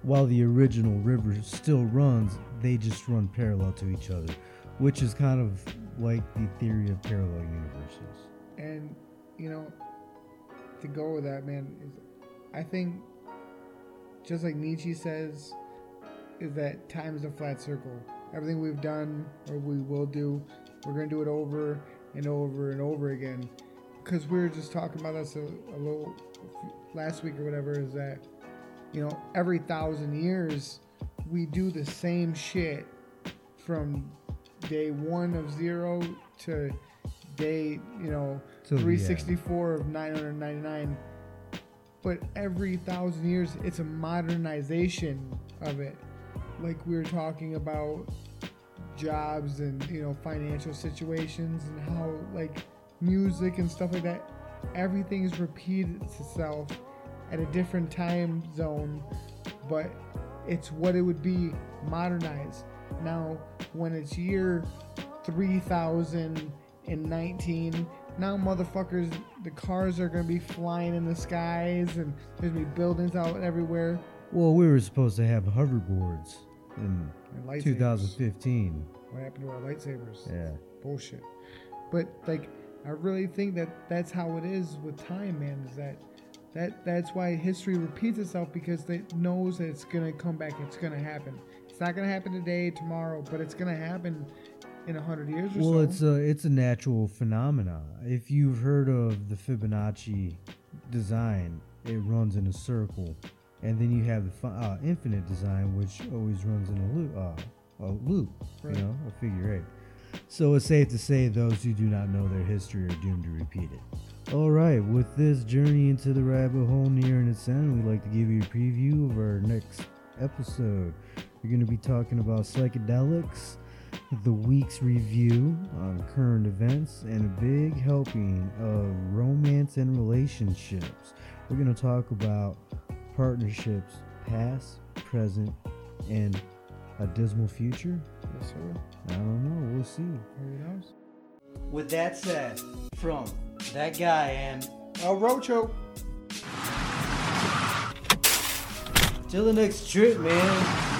S1: while the original river still runs. They just run parallel to each other, which is kind of like the theory of parallel universes.
S2: And you know, to go with that, man, is I think just like Nietzsche says, is that time is a flat circle. Everything we've done or we will do, we're gonna do it over and over and over again. Because we were just talking about this a, a little last week or whatever. Is that you know every thousand years we do the same shit from day one of zero to day you know
S1: Till the end.
S2: 364 of 999 but every thousand years it's a modernization of it like we were talking about jobs and you know financial situations and how like music and stuff like that everything's repeated itself at a different time zone but it's what it would be modernized. Now when it's year 3019 now motherfuckers the cars are gonna be flying in the skies and there's gonna be buildings out everywhere.
S1: Well, we were supposed to have hoverboards in
S2: and
S1: 2015.
S2: what happened to our lightsabers
S1: Yeah.
S2: bullshit. But like, I really think that that's how it is with time, man. Is that that that's why history repeats itself because it knows that it's gonna come back. It's gonna happen. It's not gonna happen today, tomorrow, but it's gonna happen in a hundred years or
S1: Well,
S2: so.
S1: it's a it's a natural phenomena. If you've heard of the Fibonacci design, it runs in a circle, and then you have the uh, infinite design, which always runs in a loop. Uh, a loop,
S2: Right.
S1: you know, a figure eight. So it's safe to say those who do not know their history are doomed to repeat it. All right, with this journey into the rabbit hole nearing its end, we'd like to give you a preview of our next episode. We're going to be talking about psychedelics, the week's review on current events, and a big helping of romance and relationships. We're going to talk about partnerships, past, present, and a dismal future.
S2: yes, sir.
S1: I don't know. We'll see.
S2: Who knows?
S1: With that said, from that guy and
S2: El Rocho.
S1: till the next trip, man.